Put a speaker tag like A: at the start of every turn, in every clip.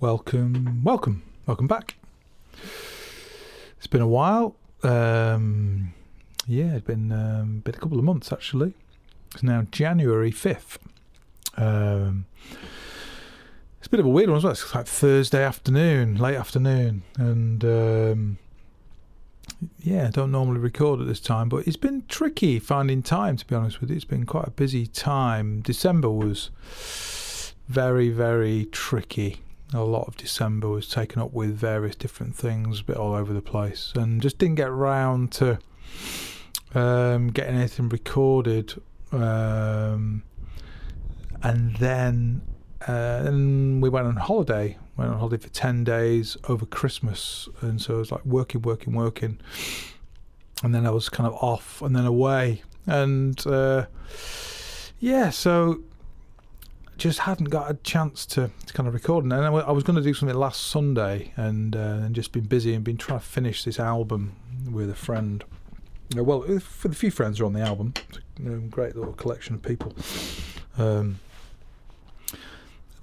A: welcome, welcome, welcome back. It's been a while. Um, yeah, it's been um, been a couple of months actually. It's now January fifth. Um, it's a bit of a weird one as well. It's like Thursday afternoon, late afternoon, and um, yeah, I don't normally record at this time, but it's been tricky finding time. To be honest with you, it's been quite a busy time. December was very, very tricky a lot of December was taken up with various different things, a bit all over the place, and just didn't get round to um, getting anything recorded. Um, and then uh, and we went on holiday. Went on holiday for ten days over Christmas, and so it was like working, working, working. And then I was kind of off, and then away, and uh, yeah, so just hadn't got a chance to, to kind of record. And I, I was going to do something last Sunday and, uh, and just been busy and been trying to finish this album with a friend. Uh, well, for the few friends who are on the album, great little collection of people. Um,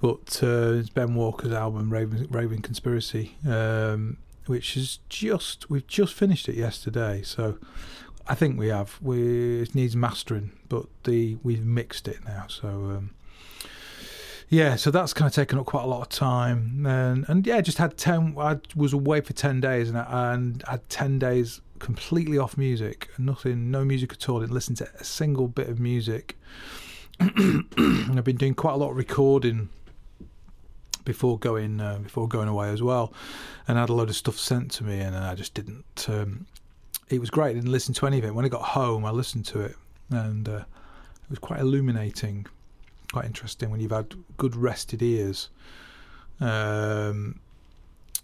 A: but uh, it's Ben Walker's album, Raven, Raven Conspiracy, um, which is just we've just finished it yesterday. So I think we have. We it needs mastering, but the we've mixed it now. So um, yeah, so that's kind of taken up quite a lot of time, and and yeah, just had ten. I was away for ten days, and I, and had ten days completely off music, nothing, no music at all. Didn't listen to a single bit of music. I've been doing quite a lot of recording before going uh, before going away as well, and I had a load of stuff sent to me, and I just didn't. Um, it was great. I didn't listen to any of it. When I got home, I listened to it, and uh, it was quite illuminating quite interesting when you've had good rested ears. Um,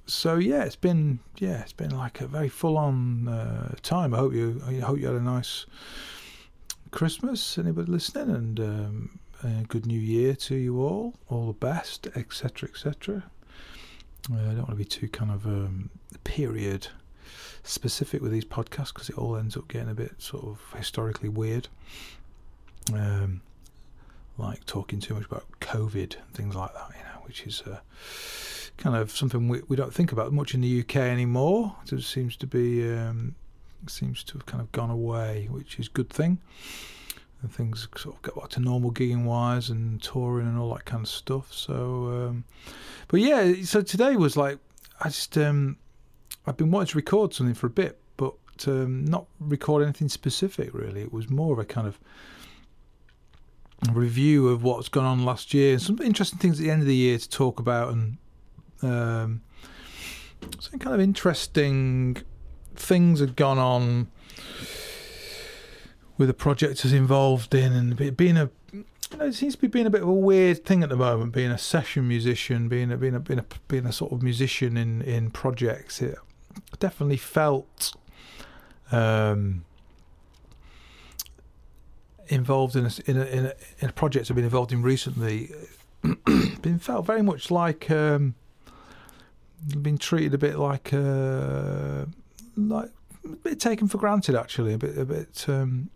A: so yeah, it's been yeah, it's been like a very full on uh, time. I hope you I hope you had a nice Christmas. Anybody listening, and um, a good New Year to you all. All the best, etc., etc. Uh, I don't want to be too kind of um, period specific with these podcasts because it all ends up getting a bit sort of historically weird. Um, like talking too much about COVID and things like that, you know, which is uh, kind of something we, we don't think about much in the UK anymore. It seems to be um, seems to have kind of gone away, which is a good thing. And things sort of get back to normal gigging wise and touring and all that kind of stuff. So, um, but yeah, so today was like I just um, I've been wanting to record something for a bit, but um, not record anything specific really. It was more of a kind of review of what's gone on last year some interesting things at the end of the year to talk about and um, some kind of interesting things have gone on with the project is involved in and being a you know, it seems to be being a bit of a weird thing at the moment. Being a session musician, being a being a being a, being a sort of musician in in projects, it definitely felt um, involved in a, in a, in a, in a project I've been involved in recently, been felt very much like um, been treated a bit like uh, like a bit taken for granted actually, a bit a bit um,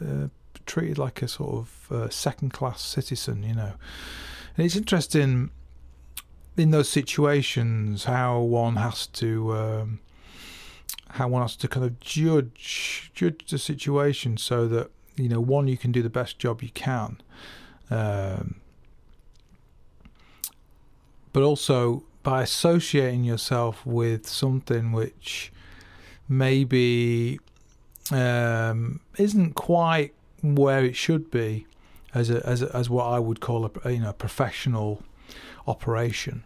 A: uh, treated like a sort of uh, second class citizen, you know. And it's interesting in those situations how one has to. Um, how one has to kind of judge judge the situation so that you know, one, you can do the best job you can, um, but also by associating yourself with something which maybe um, isn't quite where it should be as a, as a, as what I would call a you know professional operation.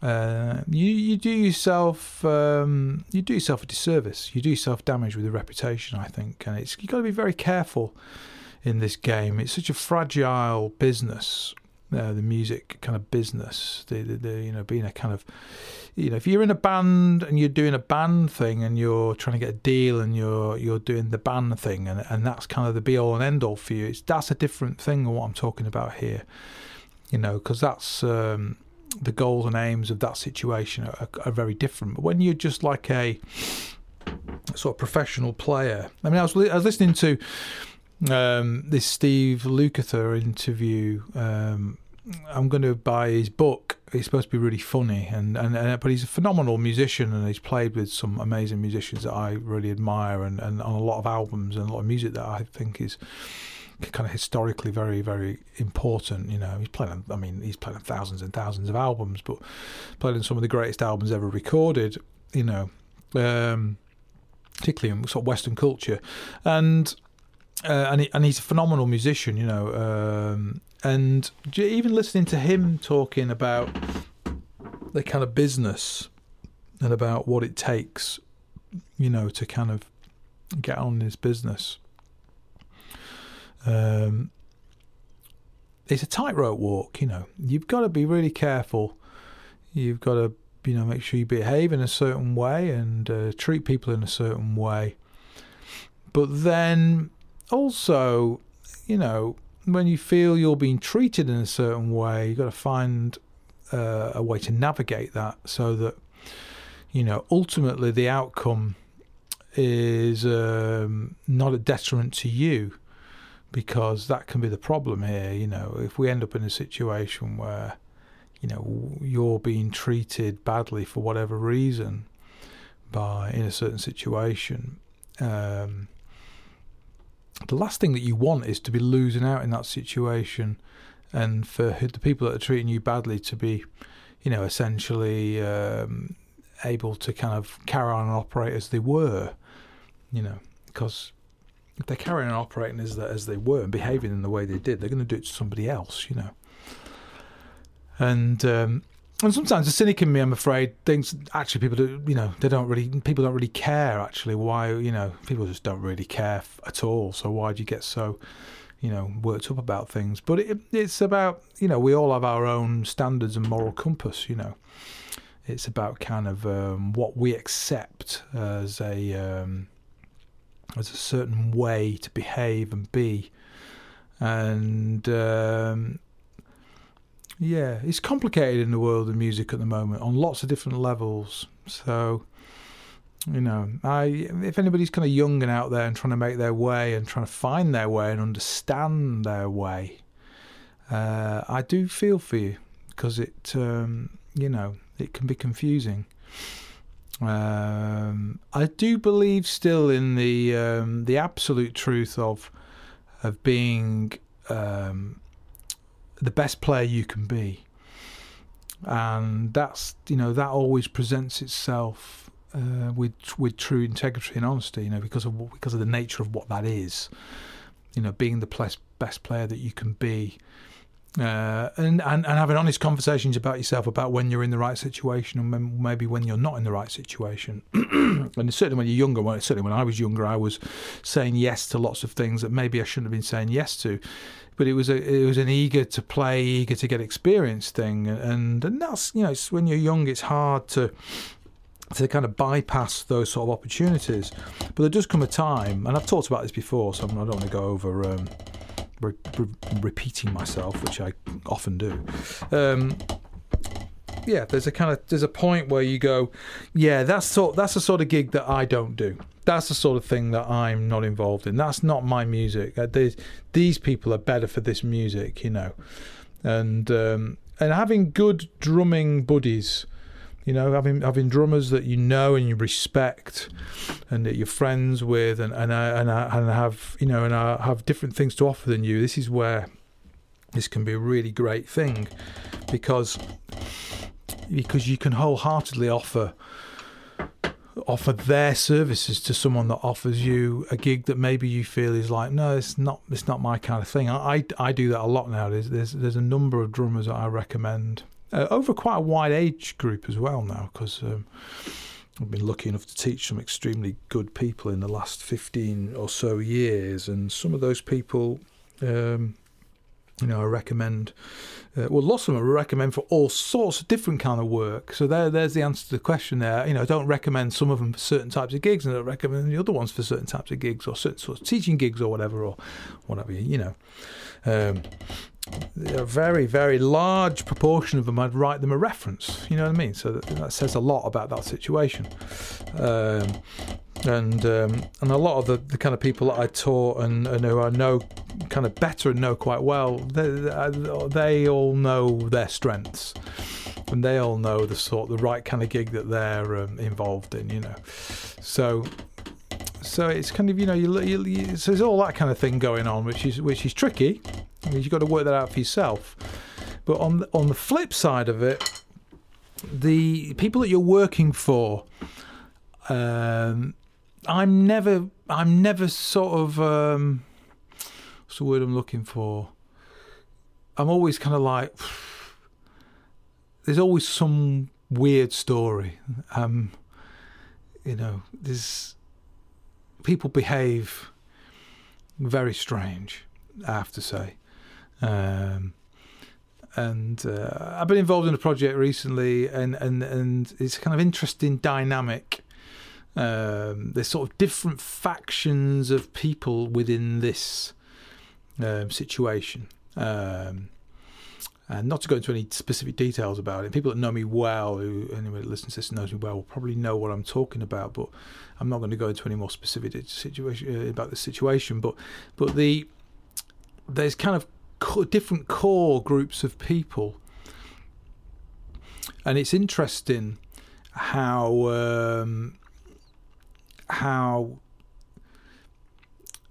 A: Uh, you you do yourself um, you do yourself a disservice. You do yourself damage with a reputation. I think, and it's you got to be very careful in this game. It's such a fragile business. Uh, the music kind of business, the, the, the, you know being a kind of you know if you're in a band and you're doing a band thing and you're trying to get a deal and you're you're doing the band thing and and that's kind of the be all and end all for you. It's that's a different thing than what I'm talking about here. You know because that's um, the goals and aims of that situation are, are, very different. But when you're just like a sort of professional player, I mean, I was I was listening to um, this Steve Lukather interview um, I'm going to buy his book. He's supposed to be really funny, and, and, and but he's a phenomenal musician, and he's played with some amazing musicians that I really admire, and, and on a lot of albums and a lot of music that I think is kind of historically very very important. You know, he's playing. I mean, he's playing thousands and thousands of albums, but playing some of the greatest albums ever recorded. You know, um, particularly in sort of Western culture, and uh, and he, and he's a phenomenal musician. You know, um, and even listening to him talking about the kind of business and about what it takes, you know, to kind of get on this business um, it's a tightrope walk. You know, you've got to be really careful. You've got to, you know, make sure you behave in a certain way and uh, treat people in a certain way. But then also, you know, when you feel you're being treated in a certain way, you've got to find uh, a way to navigate that so that, you know, ultimately the outcome is um, not a detriment to you because that can be the problem here. You know, if we end up in a situation where, you know, you're being treated badly for whatever reason by in a certain situation, um, the last thing that you want is to be losing out in that situation, and for the people that are treating you badly to be, you know, essentially um, able to kind of carry on and operate as they were, you know, because if they're carrying on operating as as they were and behaving in the way they did, they're going to do it to somebody else, you know. And um, and sometimes the cynic in me, I'm afraid, thinks actually people do, you know, they don't really, people don't really care actually. Why, you know, people just don't really care at all. So why do you get so, you know, worked up about things? But it, it's about, you know, we all have our own standards and moral compass. You know, it's about kind of um, what we accept as a um, there's a certain way to behave and be, and um, yeah, it's complicated in the world of music at the moment on lots of different levels. So, you know, I if anybody's kind of young and out there and trying to make their way and trying to find their way and understand their way, uh, I do feel for you because it, um, you know, it can be confusing. Um, I do believe still in the um, the absolute truth of of being um, the best player you can be, and that's you know that always presents itself uh, with with true integrity and honesty. You know because of because of the nature of what that is. You know, being the best best player that you can be uh, and, and and having honest conversations about yourself about when you're in the right situation and when, maybe when you're not in the right situation. and certainly when you're younger, well, certainly when I was younger, I was saying yes to lots of things that maybe I shouldn't have been saying yes to. But it was a it was an eager to play, eager to get experience thing, and and that's you know when you're young, it's hard to to kind of bypass those sort of opportunities. But there does come a time, and I've talked about this before, so I don't want to go over. Um, re- re- repeating myself, which I often do. Um, yeah, there's a kind of there's a point where you go, yeah, that's sort that's the sort of gig that I don't do. That's the sort of thing that I'm not involved in. That's not my music. Uh, these people are better for this music, you know, and um, and having good drumming buddies you know, having having drummers that you know and you respect, and that you're friends with, and and uh, and, uh, and have you know and uh, have different things to offer than you. This is where this can be a really great thing, because because you can wholeheartedly offer offer their services to someone that offers you a gig that maybe you feel is like no it's not it's not my kind of thing I, I, I do that a lot now there's, there's there's a number of drummers that I recommend uh, over quite a wide age group as well now because um, I've been lucky enough to teach some extremely good people in the last 15 or so years, and some of those people. Um, you know, I recommend. Uh, well, lots of them I recommend for all sorts of different kind of work. So there, there's the answer to the question. There, you know, I don't recommend some of them for certain types of gigs, and I don't recommend the other ones for certain types of gigs or certain sorts of teaching gigs or whatever, or whatever. You know, um, a very, very large proportion of them, I'd write them a reference. You know what I mean? So that, that says a lot about that situation. Um, and um, and a lot of the, the kind of people that I taught and, and who I know kind of better and know quite well, they, they all know their strengths, and they all know the sort the right kind of gig that they're um, involved in, you know. So so it's kind of you know you, you, you, so there's all that kind of thing going on, which is which is tricky. You've got to work that out for yourself. But on the, on the flip side of it, the people that you're working for, um, I'm never I'm never sort of um, what's the word I'm looking for. I'm always kind of like there's always some weird story. Um, you know, there's people behave very strange. I have to say. Um, and uh, I've been involved in a project recently, and and and it's kind of interesting dynamic. Um, there's sort of different factions of people within this um, situation. Um, and not to go into any specific details about it, people that know me well, who anyone that listens to this knows me well, will probably know what I'm talking about. But I'm not going to go into any more specific situation uh, about the situation. But but the there's kind of different core groups of people, and it's interesting how um, how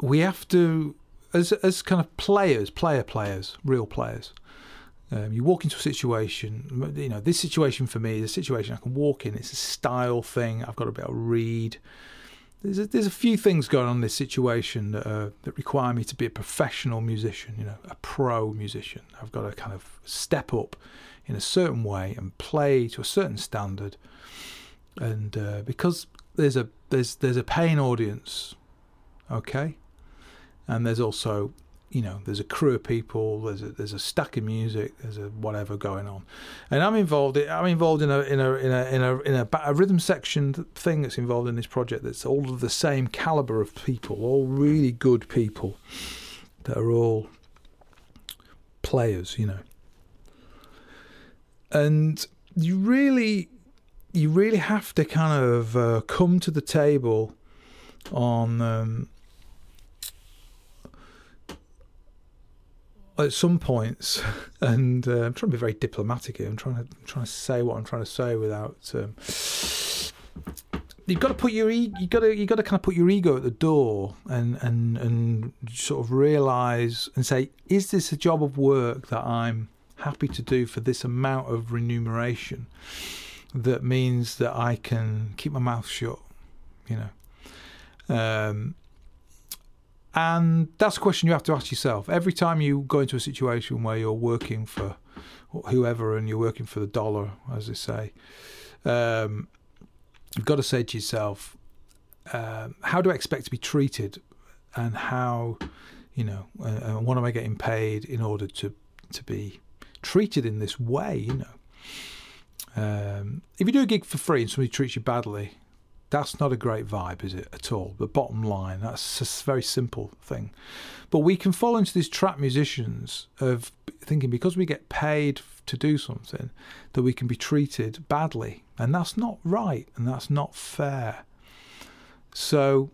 A: we have to as as kind of players, player players, real players. Um, you walk into a situation, you know, this situation for me is a situation I can walk in. It's a style thing. I've got to be able to read there's a, there's a few things going on in this situation that, that require me to be a professional musician, you know, a pro musician. I've got to kind of step up in a certain way and play to a certain standard. And uh, because there's a there's there's a paying audience, okay, and there's also you know, there's a crew of people, there's a, there's a stack of music, there's a whatever going on, and I'm involved. I'm involved in a in a in a in a in a, a rhythm section thing that's involved in this project. That's all of the same caliber of people, all really good people, that are all players, you know. And you really, you really have to kind of uh, come to the table on. Um, at some points, and uh, I'm trying to be very diplomatic here. I'm trying to I'm trying to say what I'm trying to say without. Um, you've got to put your e- you got to you got to kind of put your ego at the door and and and sort of realize and say, is this a job of work that I'm happy to do for this amount of remuneration? That means that I can keep my mouth shut, you know. Um, and that's a question you have to ask yourself. Every time you go into a situation where you're working for whoever and you're working for the dollar, as they say, um, you've got to say to yourself, um, how do I expect to be treated? And how, you know, uh, what am I getting paid in order to, to be treated in this way, you know? Um, if you do a gig for free and somebody treats you badly, that's not a great vibe, is it, at all? The bottom line, that's a very simple thing. But we can fall into these trap musicians of thinking because we get paid to do something that we can be treated badly. And that's not right and that's not fair. So,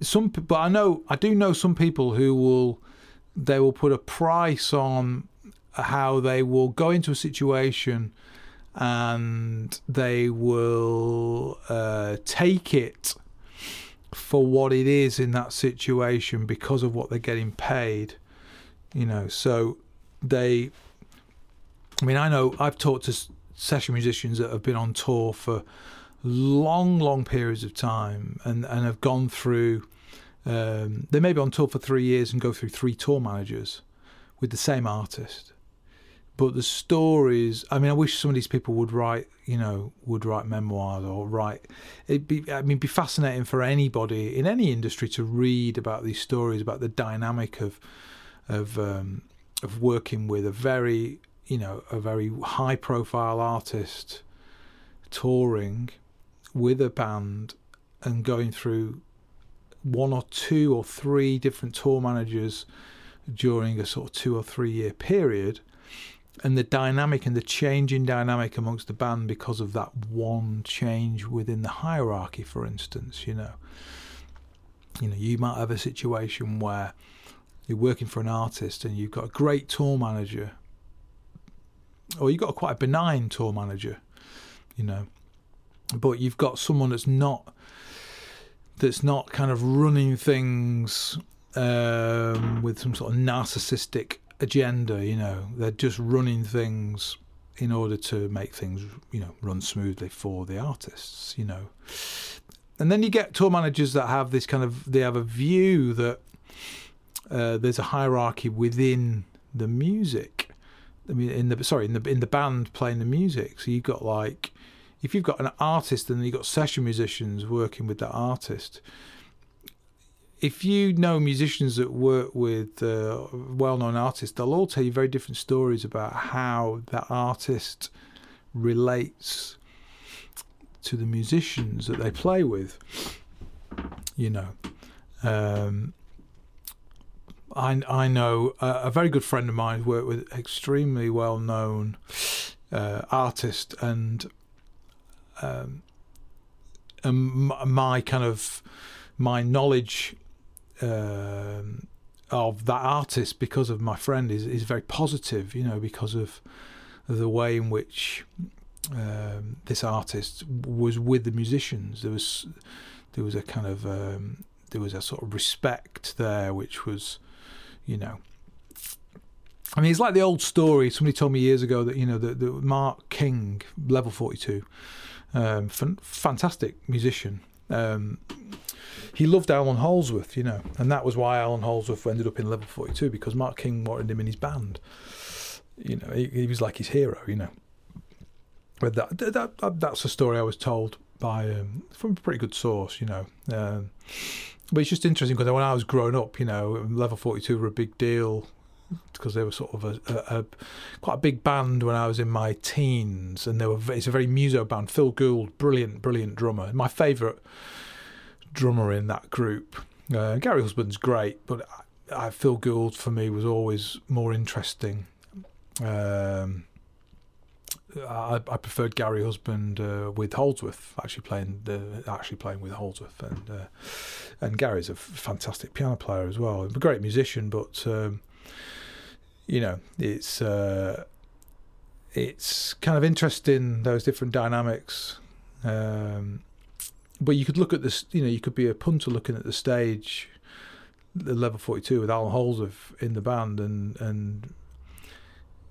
A: some, but I know, I do know some people who will, they will put a price on how they will go into a situation and they will uh, take it for what it is in that situation because of what they're getting paid. You know, so they. I mean, I know I've talked to session musicians that have been on tour for long, long periods of time and, and have gone through. Um, they may be on tour for three years and go through three tour managers with the same artist but the stories i mean i wish some of these people would write you know would write memoirs or write it'd be i mean be fascinating for anybody in any industry to read about these stories about the dynamic of of um, of working with a very you know a very high profile artist touring with a band and going through one or two or three different tour managers during a sort of two or three year period and the dynamic and the changing dynamic amongst the band because of that one change within the hierarchy, for instance, you know. You know, you might have a situation where you're working for an artist and you've got a great tour manager, or you've got quite a benign tour manager, you know, but you've got someone that's not that's not kind of running things um, with some sort of narcissistic agenda. You know, they're just running things in order to make things, you know, run smoothly for the artists. You know, and then you get tour managers that have this kind of they have a view that uh, there's a hierarchy within the music. I mean, in the sorry, in the in the band playing the music. So you've got like, if you've got an artist and you've got session musicians working with that artist, if you know musicians that work with uh, well-known artists, they'll all tell you very different stories about how that artist relates to the musicians that they play with. You know, um, I I know a, a, very good friend of mine worked with extremely well-known uh, artist, and um, and my kind of my knowledge um, of that artist because of my friend is is very positive. You know, because of the way in which um, this artist was with the musicians. There was there was a kind of um, there was a sort of respect there, which was, you know. I mean, it's like the old story. Somebody told me years ago that you know that, Mark King, level forty two, um, fantastic musician. Um, he loved Allan Holdsworth, you know, and that was why Allan Holdsworth ended up in level 42 because Mark King wanted him in his band. You know, he, he was like his hero, you know. But that, that, that that's a story I was told by um, from a pretty good source, you know. Um, but it's just interesting because when I was growing up, you know, level 42 were a big deal because they were sort of a, a, a, quite a big band when I was in my teens, and they were it's a very muso band. Phil Gould, brilliant, brilliant drummer. My favourite drummer in that group. Uh, Gary Husband's great, but I, I, Phil Gould for me was always more interesting. Um, I, I, preferred Gary Husband uh, with Holdsworth, actually playing the actually playing with Holdsworth, and uh, and Gary's a fantastic piano player as well. a great musician, but um, you know it's uh, it's kind of interesting those different dynamics. Um, but you could look at this. You know, you could be a punter looking at the stage, the level forty-two with Allan Holdsworth in the band, and and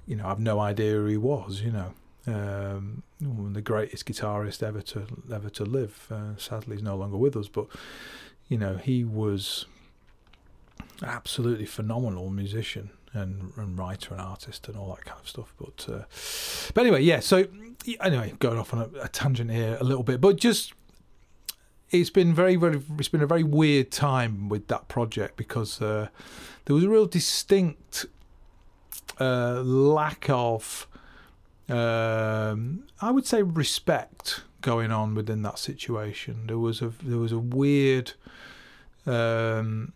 A: you know, I've no idea who he was. You know, um, the greatest guitarist ever to ever to live. Uh, sadly, he's no longer with us, but you know, he was absolutely phenomenal musician and, and writer and artist and all that kind of stuff. But uh, but anyway, yeah. So anyway, going off on a, a, tangent here a little bit, but just it's been very, very, it's been a very weird time with that project because uh, there was a real distinct uh, lack of, um, I would say, respect going on within that situation. There was a there was a weird. Um,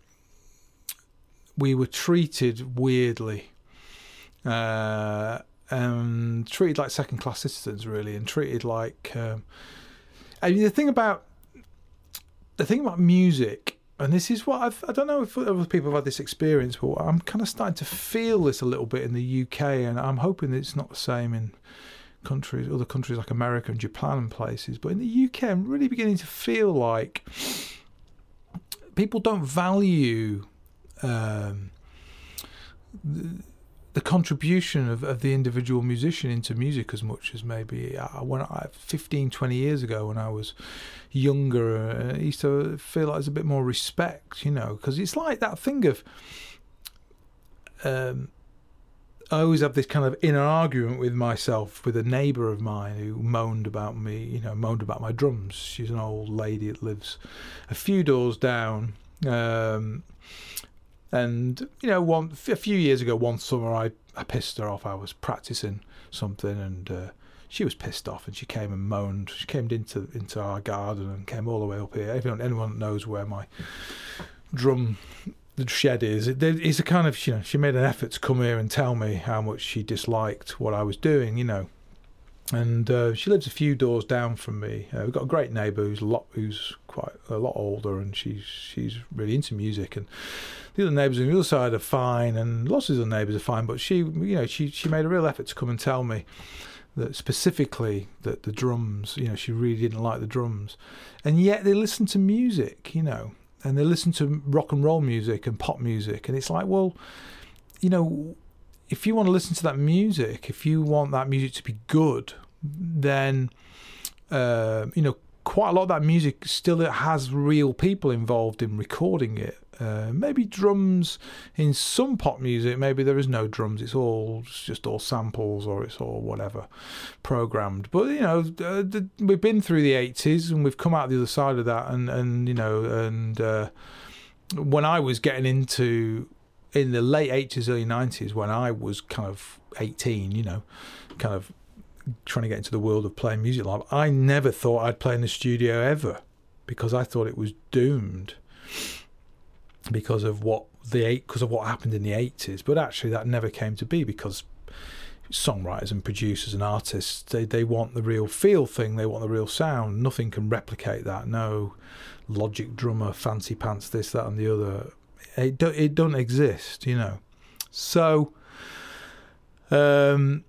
A: we were treated weirdly. Uh, and treated like second class citizens, really, and treated like. Um, I mean, the thing about the thing about music, and this is what I've, I don't know if other people have had this experience, but I'm kind of starting to feel this a little bit in the UK, and I'm hoping that it's not the same in countries, other countries like America and Japan and places. But in the UK, I'm really beginning to feel like people don't value um, the, contribution of, of the individual musician into music as much as maybe uh, when I 15 20 years ago when I was younger uh, I used to feel like there's a bit more respect you know because it's like that thing of um, I always have this kind of inner argument with myself with a neighbour of mine who moaned about me, you know, moaned about my drums. She's an old lady that lives a few doors down. Um, and you know, one a few years ago, one summer, I I pissed her off. I was practicing something, and uh, she was pissed off, and she came and moaned. She came into into our garden and came all the way up here. Everyone, anyone knows where my drum the shed is. It, it's a kind of you know she made an effort to come here and tell me how much she disliked what I was doing. You know, and uh, she lives a few doors down from me. Uh, we've got a great neighbour who's a lot who's quite a lot older, and she's she's really into music. And the other neighbours on the other side are fine, and lots of the other neighbours are fine. But she, you know, she she made a real effort to come and tell me that specifically that the drums, you know, she really didn't like the drums, and yet they listen to music, you know, and they listen to rock and roll music and pop music, and it's like, well, you know, if you want to listen to that music, if you want that music to be good, then uh, you know quite a lot of that music still has real people involved in recording it. Uh, maybe drums in some pop music. Maybe there is no drums. It's all it's just all samples or it's all whatever programmed. But you know, uh, the, we've been through the eighties and we've come out the other side of that. And and you know, and uh, when I was getting into in the late 80s, early 90s, when I was kind of 18, you know, kind of trying to get into the world of playing music live, I never thought I'd play in the studio ever because I thought it was doomed because of what the eight because of what happened in the 80s. But actually, that never came to be because songwriters and producers and artists they, they want the real feel thing they want the real sound nothing can replicate that no logic drummer fancy pants this that and the other it, do, it don't exist, you know. So, um,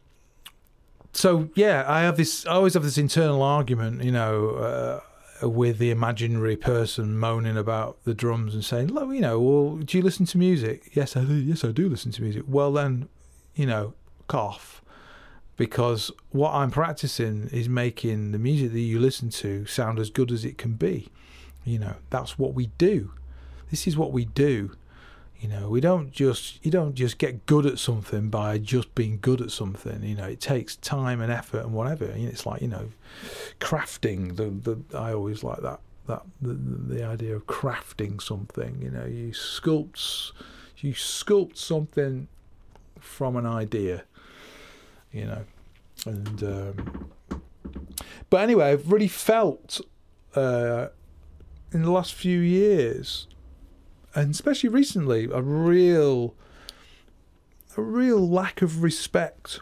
A: so yeah, I have this. I always have this internal argument, you know, uh, with the imaginary person moaning about the drums and saying, "Look, you know, well, do you listen to music?" Yes, I do. Yes, I do listen to music. Well, then, you know, cough, because what I'm practicing is making the music that you listen to sound as good as it can be. You know, that's what we do this is what we do. You know, we don't just you don't just get good at something by just being good at something. You know, it takes time and effort and whatever. Know, it's like you know, crafting. The the I always like that that the, the idea of crafting something. You know, you sculpt you sculpt something from an idea. You know, and um, but anyway, I've really felt uh, in the last few years and especially recently, a real, a real lack of respect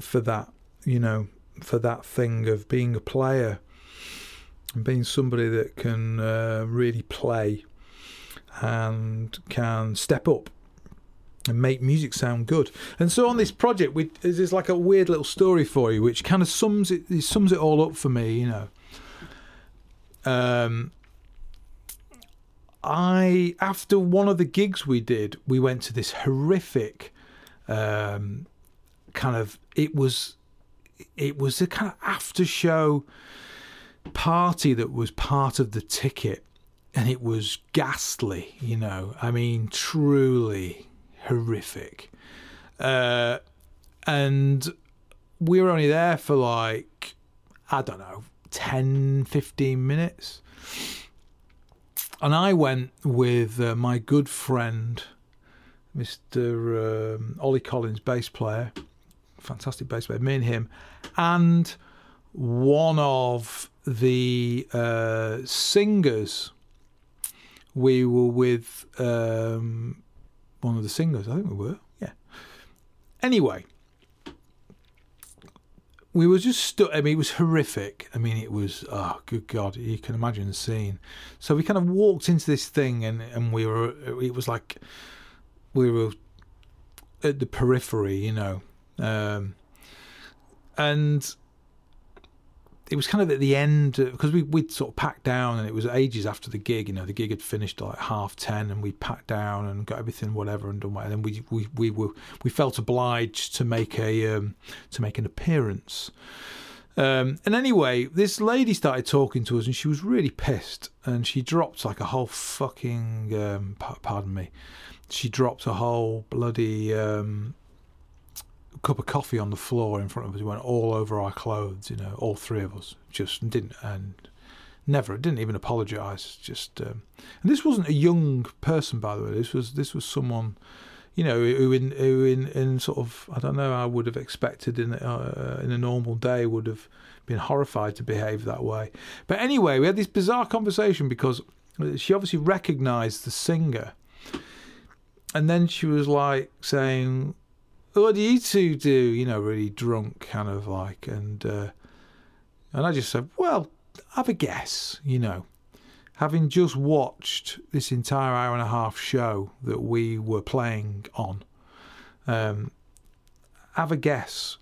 A: for that. You know, for that thing of being a player and being somebody that can uh, really play and can step up and make music sound good. And so on this project, we, there's like a weird little story for you, which kind of sums it, it sums it all up for me. You know, um, I after one of the gigs we did, we went to this horrific um, kind of it was it was a kind of after show party that was part of the ticket and it was ghastly you know? I mean truly horrific. Uh, and we were only there for like i don't know 10 15 minutes and I went with uh, my good friend, Mr. Um, Ollie Collins, bass player, fantastic bass player, me and him, and one of the uh, singers. We were with um, one of the singers, I think we were, yeah. Anyway, we were just stuck. I mean, it was horrific. I mean, it was oh, good God, you can imagine the scene. So we kind of walked into this thing, and and we were. It was like we were at the periphery, you know, um, and it was kind of at the end because we we'd sort of packed down and it was ages after the gig. You know, the gig had finished like half ten, and we packed down and got everything whatever and done. And then we we we were we felt obliged to make a um, to make an appearance. Um, and anyway, this lady started talking to us, and she was really pissed, and she dropped like a whole fucking um, pardon me, she dropped a whole bloody um, cup of coffee on the floor in front of us. It went all over our clothes, you know, all three of us. Just didn't and never didn't even apologise. Just um, and this wasn't a young person, by the way. This was this was someone, you know, who in who in, in sort of I don't know. I would have expected in uh, in a normal day would have been horrified to behave that way. But anyway, we had this bizarre conversation because she obviously recognised the singer And then she was like saying, "What do you two do?" You know, really drunk, kind of like, and uh, and I just said, "Well, have a guess." You know, having just watched this entire hour and a half show that we were playing on, um, have a guess.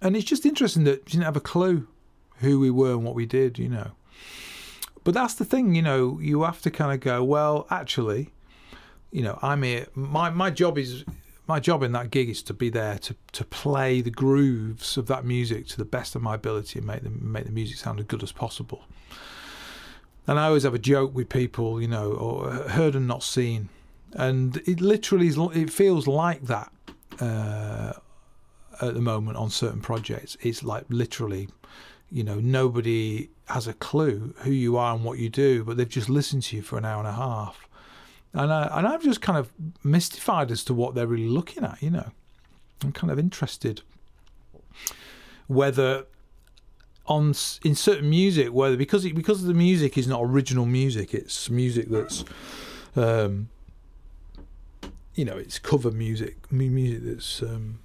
A: And it's just interesting that she didn't have a clue who we were and what we did, you know. But that's the thing, you know, you have to kind of go, well, actually, you know, I'm here. My my job is my job in that gig is to be there to to play the grooves of that music to the best of my ability and make the make the music sound as good as possible. And I always have a joke with people, you know, or heard and not seen, and it literally is, it feels like that uh, at the moment on certain projects. It's like literally you know, nobody has a clue who you are and what you do, but they've just listened to you for an hour and a half. And, I, and I'm just kind of mystified as to what they're really looking at, you know. I'm kind of interested whether on in certain music whether because it, because the music is not original music it's music that's um, you know it's cover music music that's um,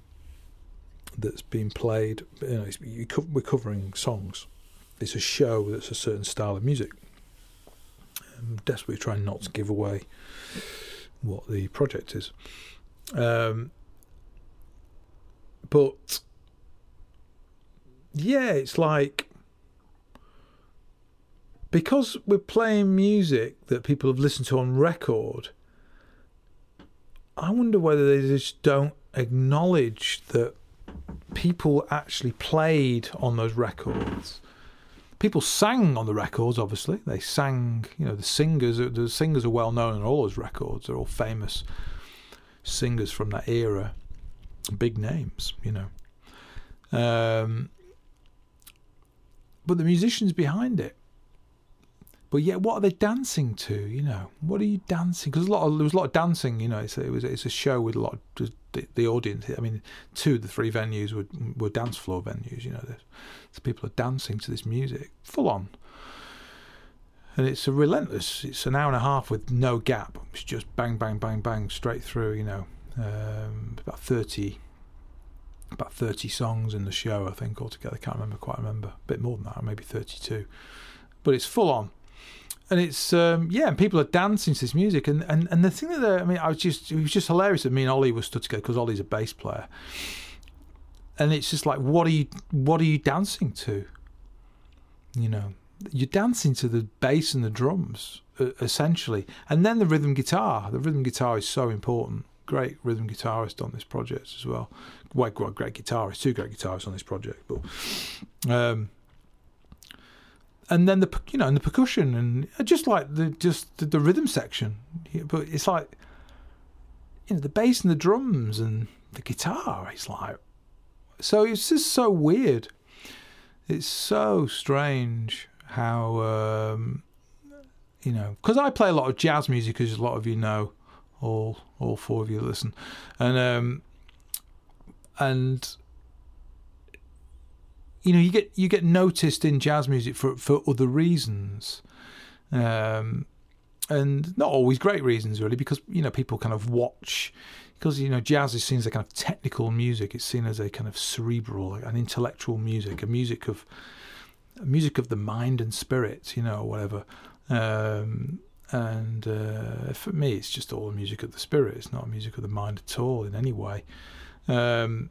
A: that's being played. You know, you co- we're covering songs. It's a show that's a certain style of music. I'm desperately trying not to give away what the project is. Um, but yeah, it's like because we're playing music that people have listened to on record. I wonder whether they just don't acknowledge that people actually played on those records. People sang on the records, obviously. They sang, you know, the singers. The singers are well known on all those records. They're all famous singers from that era, big names, you know. Um, but the musicians behind it. But yet, what are they dancing to? You know, what are you dancing? Because a lot of, there was a lot of dancing. You know, it's it was it's a show with a lot of the, the audience. I mean, two of the three venues were were dance floor venues. You know, so people are dancing to this music full on, and it's a relentless. It's an hour and a half with no gap. It's just bang, bang, bang, bang straight through. You know, um, about thirty. About thirty songs in the show, I think altogether. I can't remember quite remember. A bit more than that, maybe thirty-two. But it's full on and it's um, yeah, and people are dancing to this music, and and, and the thing that I mean, I was just it was just hilarious that me and Ollie were stood together because Ollie's a bass player, and it's just like, what are you what are you dancing to? You know, you're dancing to the bass and the drums essentially, and then the rhythm guitar. The rhythm guitar is so important. Great rhythm guitarist on this project as well. Well, great guitarist, two great guitarists on this project, but. Um, and then the you know and the percussion and just like the just the, the rhythm section. But it's like you know the bass and the drums and the guitar it's like so it's just so weird. It's so strange how um, you know because I play a lot of jazz music as a lot of you know all all four of you listen. And um, and you know you get you get noticed in jazz music for for other reasons. Um, and not always great reasons really because you know people kind of watch because you know jazz is seen as a kind of technical music. It's seen as a kind of cerebral an intellectual music a music of a music of the mind and spirit you know whatever. Um, and uh, for me it's just all music of the spirit. It's not music of the mind at all in any way. Um,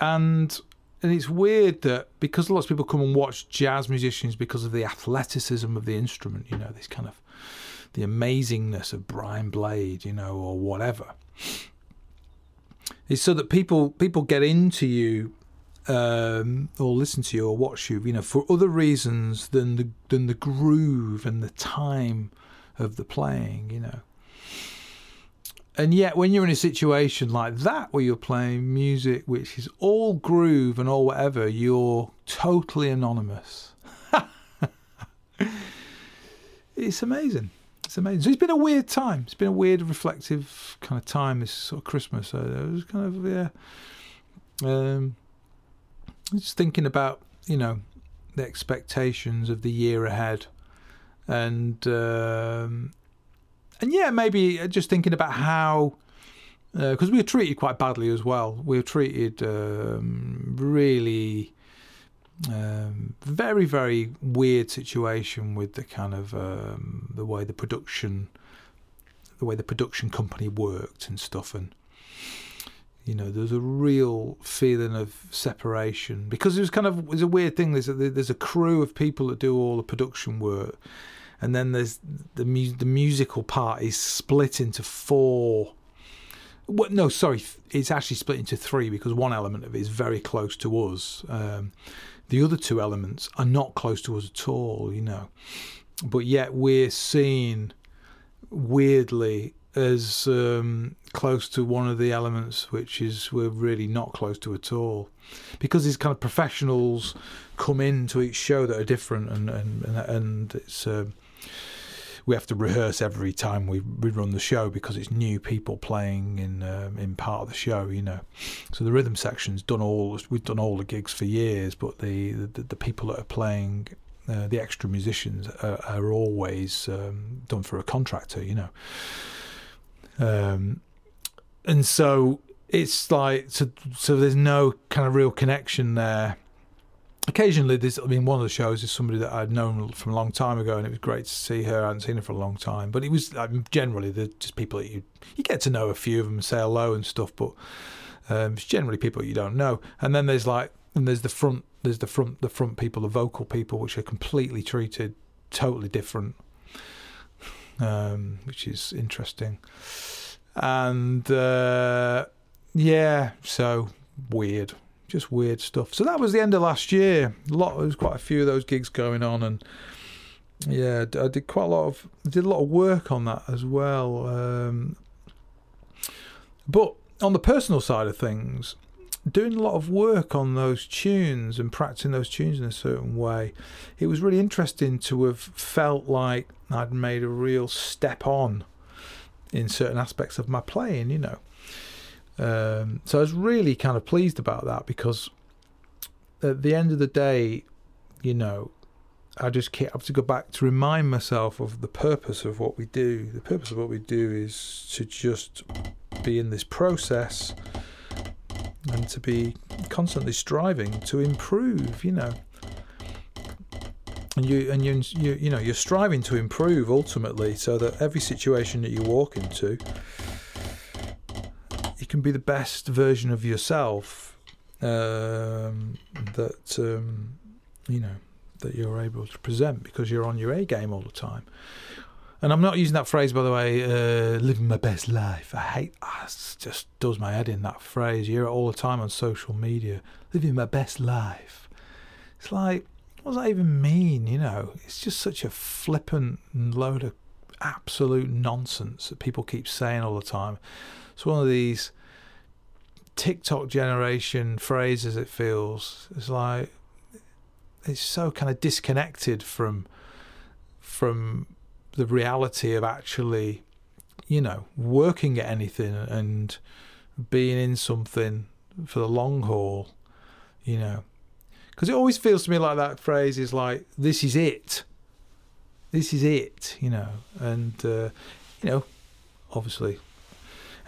A: and and it's weird that because lots of people come and watch jazz musicians because of the athleticism of the instrument, you know, this kind of the amazingness of Brian Blade, you know, or whatever. It's so that people people get into you um, or listen to you or watch you, you know, for other reasons than the than the groove and the time of the playing, you know. And yet, when you're in a situation like that where you're playing music which is all groove and all whatever, you're totally anonymous. it's amazing. It's amazing. So it's been a weird time. It's been a weird, reflective kind of time this sort of Christmas. So it was kind of yeah. Um, just thinking about you know the expectations of the year ahead, and um, and yeah, maybe just thinking about how because uh, we were treated quite badly as well. We were treated um, really um, very very weird situation with the kind of um, the way the production the way the production company worked and stuff. And you know there's a real feeling of separation because it was kind of it's a weird thing. There's a, there's a crew of people that do all the production work and then there's the mu- the musical part is split into four. Well, no sorry it's actually split into three because one element of it is very close to us. Um, the other two elements are not close to us at all you know. But yet we're seen weirdly as um, close to one of the elements which is we're really not close to at all. Because these kind of professionals come into each show that are different and and and it's um, we have to rehearse every time we, we run the show because it's new people playing in um, in part of the show, you know. So the rhythm section's done all we've done all the gigs for years, but the the, the people that are playing uh, the extra musicians are, are always um, done for a contractor, you know. Um, and so it's like so, so there's no kind of real connection there. Occasionally, there's I mean, one of the shows is somebody that I'd known from a long time ago, and it was great to see her. I hadn't seen her for a long time, but it was generally they're just people that you you get to know a few of them, say hello and stuff, but um, it's generally people you don't know. And then there's like and there's the front there's the front the front people, the vocal people, which are completely treated totally different, um, which is interesting. And uh, yeah, so weird, just weird stuff. So that was the end of last year. A lot, there was quite a few of those gigs going on, and yeah, I did quite a lot of did a lot of work on that as well. Um, but on the personal side of things, doing a lot of work on those tunes and practicing those tunes in a certain way, it was really interesting to have felt like I'd made a real step on in certain aspects of my playing, you know. Um, so I was really kind of pleased about that because at the end of the day, you know, I just have to go back to remind myself of the purpose of what we do. The purpose of what we do is to just be in this process and to be constantly striving to improve, you know. And you and you, you you know you're striving to improve ultimately, so that every situation that you walk into, can be the best version of yourself um, that um, you know that you're able to present because you're on your A game all the time. And I'm not using that phrase, by the way, uh, living my best life. I hate ah, just does my head in that phrase. You hear it all the time on social media. Living my best life. It's like, what does that even mean? You know, it's just such a flippant load of absolute nonsense that people keep saying all the time. It's one of these TikTok generation phrases, it feels. It's like, it's so kind of disconnected from from the reality of actually, you know, working at anything and being in something for the long haul, you know. Because it always feels to me like that phrase is like, this is it. This is it, you know. And, uh, you know, obviously,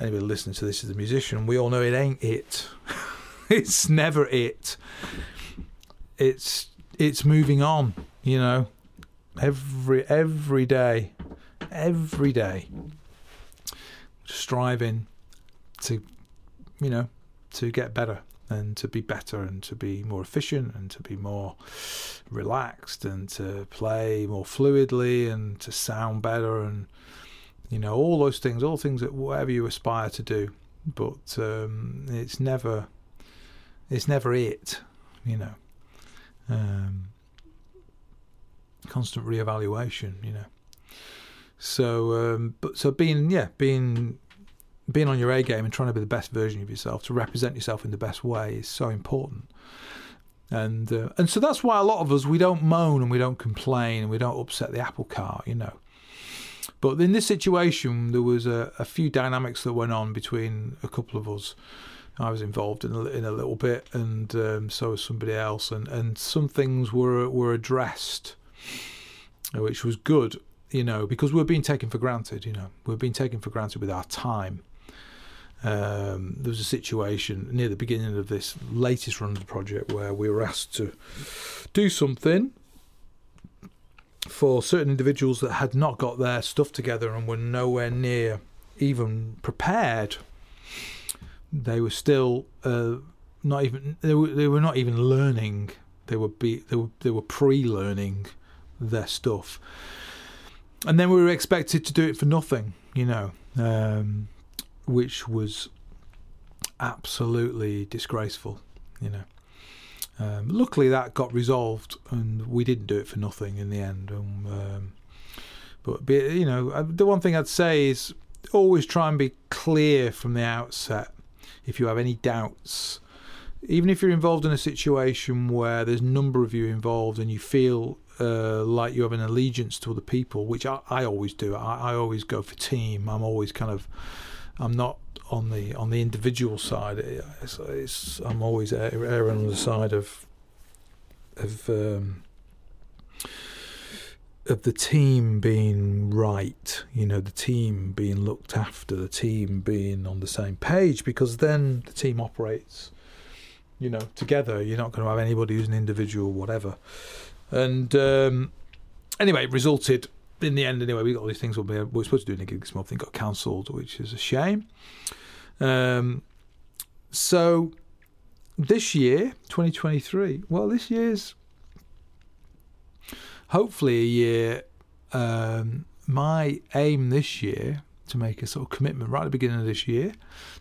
A: anybody listening to this is a musician, we all know it ain't it. it's never it. It's it's moving on, you know every every day, every day, striving to, you know, to get better and to be better and to be more efficient and to be more relaxed and to play more fluidly and to sound better and you know all those things all things that whatever you aspire to do but um, it's never it's never it you know um, constant reevaluation, you know. So, um, but so being yeah, being being on your A game and trying to be the best version of yourself to represent yourself in the best way is so important. And uh, and so that's why a lot of us we don't moan and we don't complain and we don't upset the apple cart, you know. But in this situation, there was a, a few dynamics that went on between a couple of us. I was involved in a, in a little bit, and um, so was somebody else, and, and some things were were addressed which was good you know, because we're being taken for granted. You know, we're being taken for granted with our time. Um, there was a situation near the beginning of this latest run of the project where we were asked to do something for certain individuals that had not got their stuff together and were nowhere near even prepared. They were still uh, not even they were, they were not even learning. They were be they were they were pre-learning their stuff, and then we were expected to do it for nothing. You know, um, which was absolutely disgraceful. You know. Um, luckily, that got resolved, and we didn't do it for nothing in the end. Um, um, but you know, uh, the one thing I'd say is always try and be clear from the outset. If you have any doubts, even if you're involved in a situation where there's a number of you involved and you feel uh, like you have an allegiance to other people, which I, I always do. I, I, always go for team. I'm always kind of, I'm not on the on the individual side. It's, it's, I'm always erring on the side of of um, of the team being right. You know, the team being looked after, the team being on the same page, because then the team operates. You know, together. You're not going to have anybody who's an individual, whatever. And um, anyway, it resulted in the end. Anyway, we got all these things. We were supposed to do a gig this month. Thing got cancelled, which is a shame. Um, so this year, 2023, well, this year's hopefully a year. Um, my aim this year to make a sort of commitment right at the beginning of this year.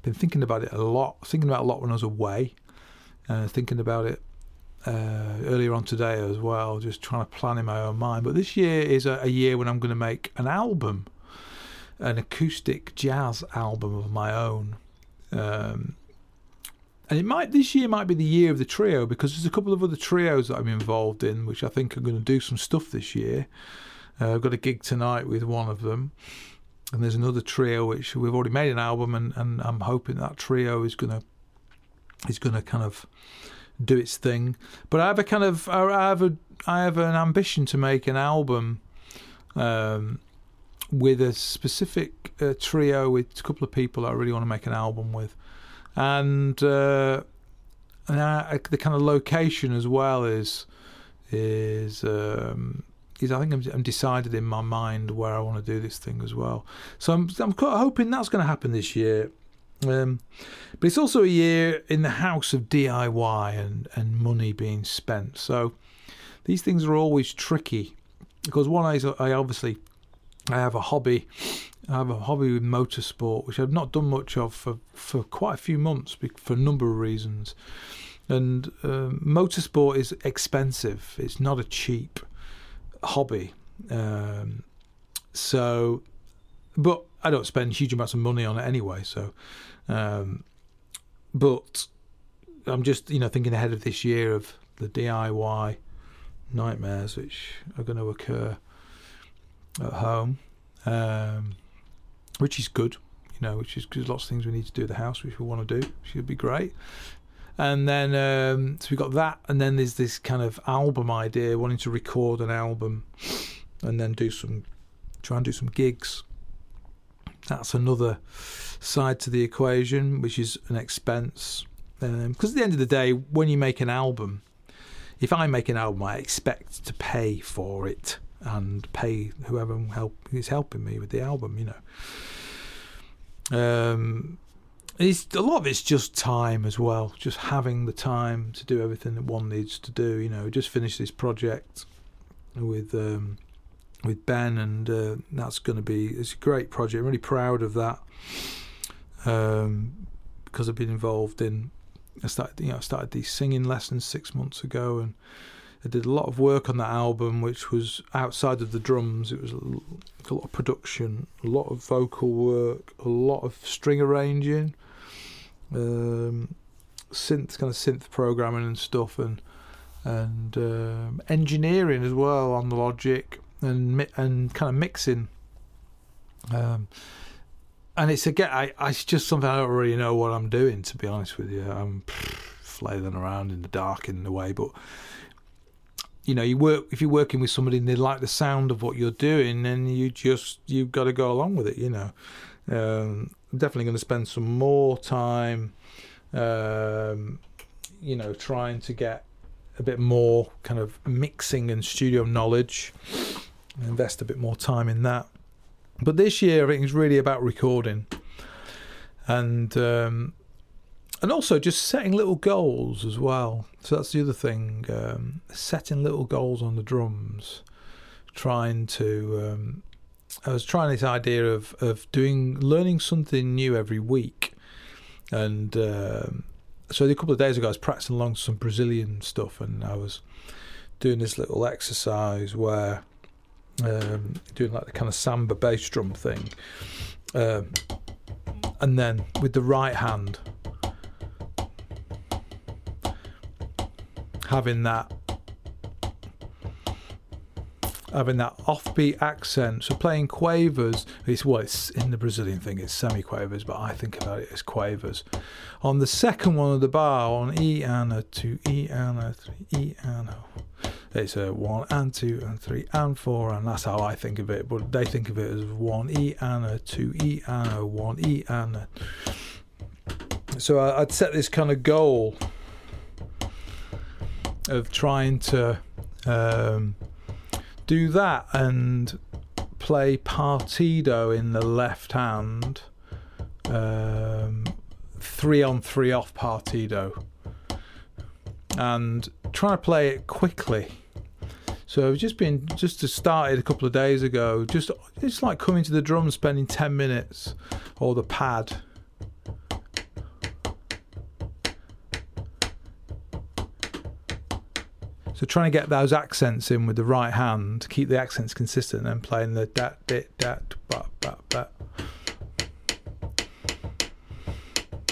A: Been thinking about it a lot, thinking about a lot when I was away, uh, thinking about it uh, earlier on today as well, just trying to plan in my own mind. But this year is a, a year when I'm going to make an album, an acoustic jazz album of my own. Um, and it might this year might be the year of the trio because there's a couple of other trios that I'm involved in, which I think are going to do some stuff this year. Uh, I've got a gig tonight with one of them, and there's another trio which we've already made an album, and, and I'm hoping that trio is gonna is gonna kind of do its thing. But I have a kind of I have a I have an ambition to make an album. Um, with a specific uh, trio with a couple of people I really want to make an album with, and uh, and I, the kind of location as well is is um, is I think I'm, I'm, decided in my mind where I want to do this thing as well. So I'm I'm quite hoping that's going to happen this year. Um, but it's also a year in the house of DIY and, and money being spent. So these things are always tricky because one is I obviously I have a hobby. I have a hobby with motorsport, which I've not done much of for, for quite a few months for a number of reasons. And uh, motorsport is expensive. It's not a cheap hobby. Um, so, but I don't spend huge amounts of money on it anyway. So, um, but I'm just you know thinking ahead of this year of the DIY nightmares which are going to occur at home, um, which is good. You know, which is because lots of things we need to do at the house, which we want to do, which would be great. And then um, so we got that, and then there's this kind of album idea, wanting to record an album, and then do some, try and do some gigs. That's another side to the equation, which is an expense. Because um, at the end of the day, when you make an album, if I make an album, I expect to pay for it and pay whoever help is helping me with the album. You know, um, it's a lot of it's just time as well. Just having the time to do everything that one needs to do. You know, just finish this project with um, with Ben, and uh, that's going to be it's a great project. I'm really proud of that um, because I've been involved in. I started, you know, I started these singing lessons six months ago, and I did a lot of work on that album, which was outside of the drums. It was a lot of production, a lot of vocal work, a lot of string arranging, um, synth kind of synth programming and stuff, and and um, engineering as well on the Logic and and kind of mixing. Um, and it's again, I, I, it's just something I don't really know what I'm doing. To be honest with you, I'm flailing around in the dark in the way, but you know, you work if you're working with somebody and they like the sound of what you're doing, then you just you've got to go along with it. You know, um, I'm definitely going to spend some more time, um, you know, trying to get a bit more kind of mixing and studio knowledge. Invest a bit more time in that. But this year, it's really about recording, and um, and also just setting little goals as well. So that's the other thing: um, setting little goals on the drums, trying to. Um, I was trying this idea of of doing learning something new every week, and um, so a couple of days ago I was practicing along some Brazilian stuff, and I was doing this little exercise where um, doing like the kind of samba bass drum thing, um, and then with the right hand having that having that offbeat accent. So playing quavers, it's well, it's in the Brazilian thing, it's semi quavers, but I think about it as quavers. On the second one of the bar, on E and a two, E and a three, E and a it's a one and two and three and four, and that's how I think of it. But they think of it as one E and a two E and a one E and a. So I'd set this kind of goal of trying to um, do that and play partido in the left hand, um, three on three off partido, and try to play it quickly so just been just started a couple of days ago. Just it's like coming to the drums, spending ten minutes, or the pad. So trying to get those accents in with the right hand, to keep the accents consistent, and then playing the dat dit dat bat bat bat.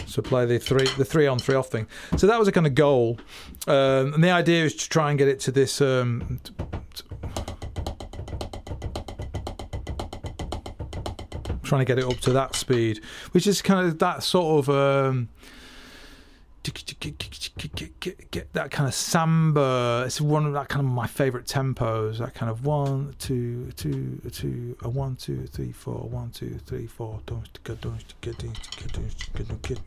A: So play the three the three on three off thing. So that was a kind of goal, um, and the idea is to try and get it to this um, trying to get it up to that speed, which is kind of that sort of um, get that kind of samba. It's one of that kind of my favorite tempos. That kind of one, two, two, two, a one, two, three, four, one, two, three, four. Don't get, don't get, don't get.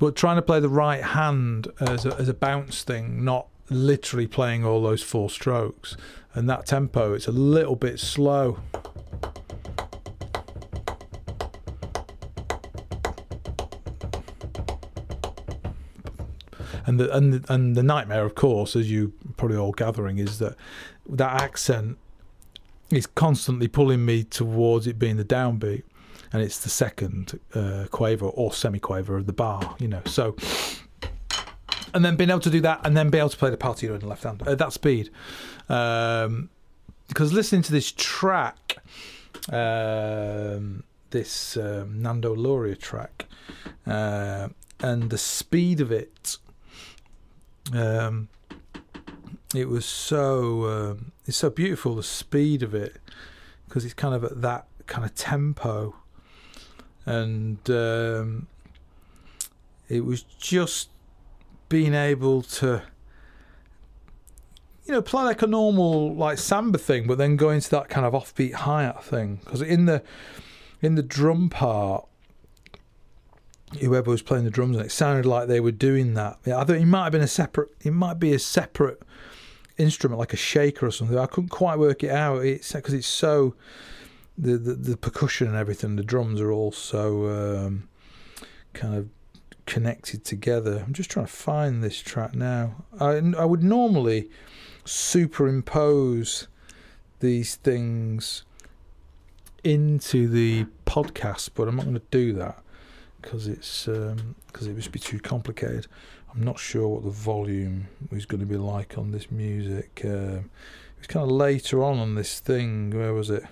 A: But trying to play the right hand as a, as a bounce thing, not literally playing all those four strokes. And that tempo, it's a little bit slow. And the and the, and the nightmare, of course, as you probably all gathering, is that that accent is constantly pulling me towards it being the downbeat, and it's the second uh, quaver or semi-quaver of the bar, you know. So and then being able to do that, and then be able to play the partido in the left hand at that speed. Um, because listening to this track, um, this um, Nando Lauria track, uh, and the speed of it, um, it was so um, it's so beautiful. The speed of it, because it's kind of at that kind of tempo, and um, it was just being able to you know play like a normal like samba thing but then go into that kind of offbeat hi-hat thing because in the in the drum part whoever was playing the drums and it sounded like they were doing that yeah, I thought it might have been a separate it might be a separate instrument like a shaker or something I couldn't quite work it out it's because it's so the, the, the percussion and everything the drums are all so um, kind of connected together. I'm just trying to find this track now. I, I would normally superimpose these things into the podcast, but I'm not going to do that because it's because um, it would be too complicated. I'm not sure what the volume is going to be like on this music. Uh, it was kind of later on on this thing. Where was it?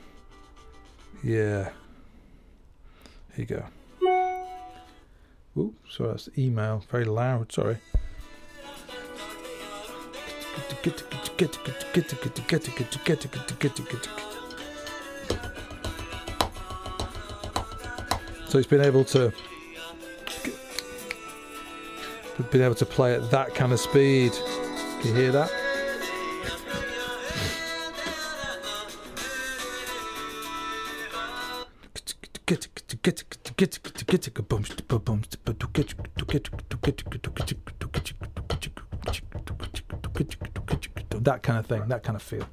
A: Yeah. Here you go. Ooh, sorry, that's email. Very loud, sorry. So he's been able to been able to play at that kind of speed. Can you hear that? That kind of thing, that kind of feel.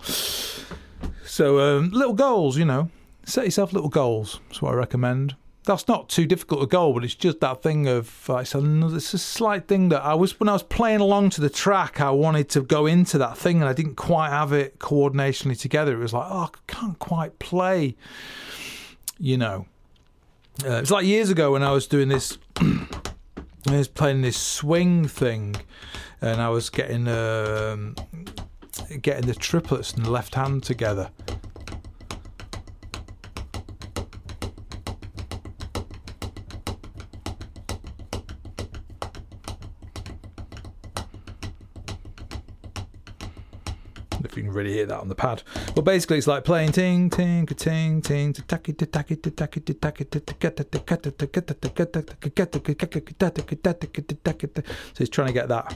A: So, um, little goals, you know, set yourself little goals. That's what I recommend that's not too difficult to goal, but it's just that thing of uh, it's, a, it's a slight thing that I was when I was playing along to the track, I wanted to go into that thing and I didn't quite have it coordinationally together. It was like, oh, I can't quite play, you know. Uh, it's like years ago when I was doing this, I was playing this swing thing, and I was getting um, getting the triplets and the left hand together really hear that on the pad. But basically, it's like playing ting ting ting ting taki So he's trying to get that.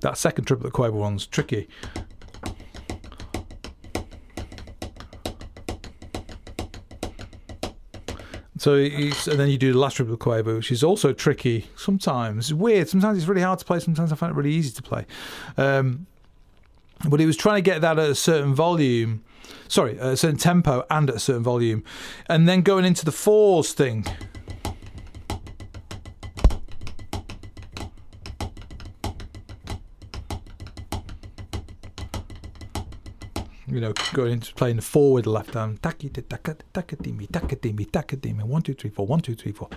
A: That second triplet quaver one's tricky. So and then you do the last triple quaver, which is also tricky sometimes. Weird. Sometimes it's really hard to play. Sometimes I find it really easy to play. Um, but he was trying to get that at a certain volume, sorry, a certain tempo and at a certain volume, and then going into the fours thing. You know, going into playing the forward left arm. One, two, three, four. One, two, three, four.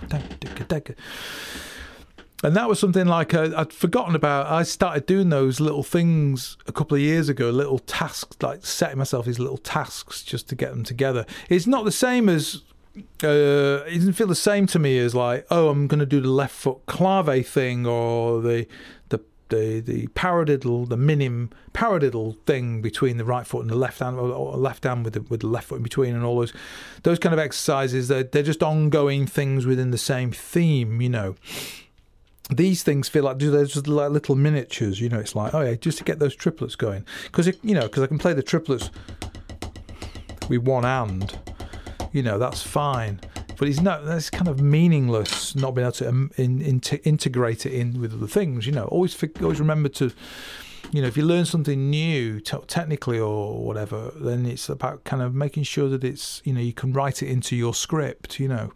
A: And that was something like uh, I'd forgotten about. I started doing those little things a couple of years ago, little tasks, like setting myself these little tasks just to get them together. It's not the same as uh, it doesn't feel the same to me as like, oh, I'm going to do the left foot clave thing or the the the the paradiddle, the minim paradiddle thing between the right foot and the left hand, or left hand with the with the left foot in between, and all those those kind of exercises. They're they're just ongoing things within the same theme, you know. These things feel like they're just like little miniatures, you know. It's like oh yeah, just to get those triplets going, because you know, because I can play the triplets with one hand, you know, that's fine but it's not that's kind of meaningless not being able to um, in, in, integrate it in with other things you know always always remember to you know if you learn something new t- technically or whatever then it's about kind of making sure that it's you know you can write it into your script you know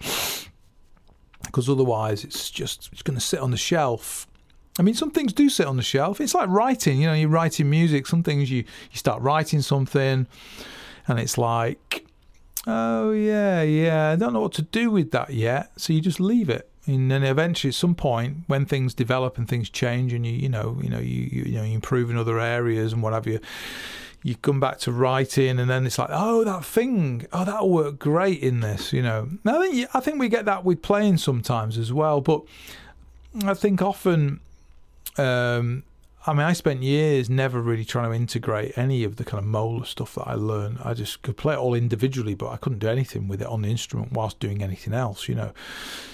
A: because otherwise it's just it's going to sit on the shelf I mean, some things do sit on the shelf. It's like writing, you know, you're writing music. Some things you, you start writing something, and it's like, Oh yeah, yeah. I don't know what to do with that yet, so you just leave it. And then eventually, at some point, when things develop and things change, and you, you know, you know, you, you, you know, you improve in other areas and what have you, you come back to writing, and then it's like, oh, that thing, oh, that'll work great in this, you know. I think I think we get that with playing sometimes as well, but I think often um, I mean, I spent years never really trying to integrate any of the kind of Moeller stuff that I learned. I just could play it all individually, but I couldn't do anything with it on the instrument whilst doing anything else, you know.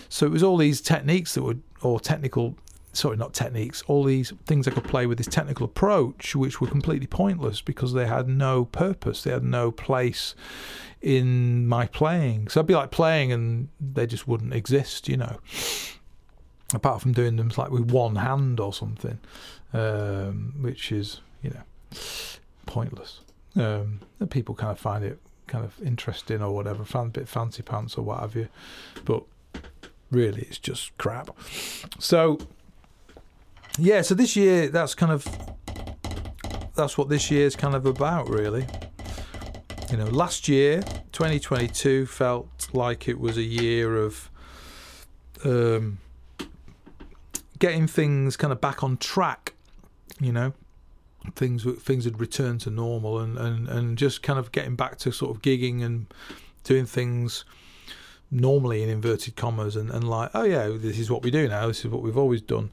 A: So it was all these techniques that were, or technical, sorry, not techniques, all these things I could play with this technical approach, which were completely pointless because they had no purpose, they had no place in my playing. So I'd be like playing and they just wouldn't exist, you know apart from doing them like with one hand or something, um, which is you know pointless. Um, people kind of find it kind of interesting or whatever, a bit fancy pants or what have you, but really it's just crap. So yeah, so this year that's kind of that's what this year is kind of about, really. You know, last year, 2022, felt like it was a year of um, getting things kind of back on track, you know, things things had returned to normal, and, and, and just kind of getting back to sort of gigging and doing things normally in inverted commas, and, and like, oh yeah, this is what we do now. This is what we've always done,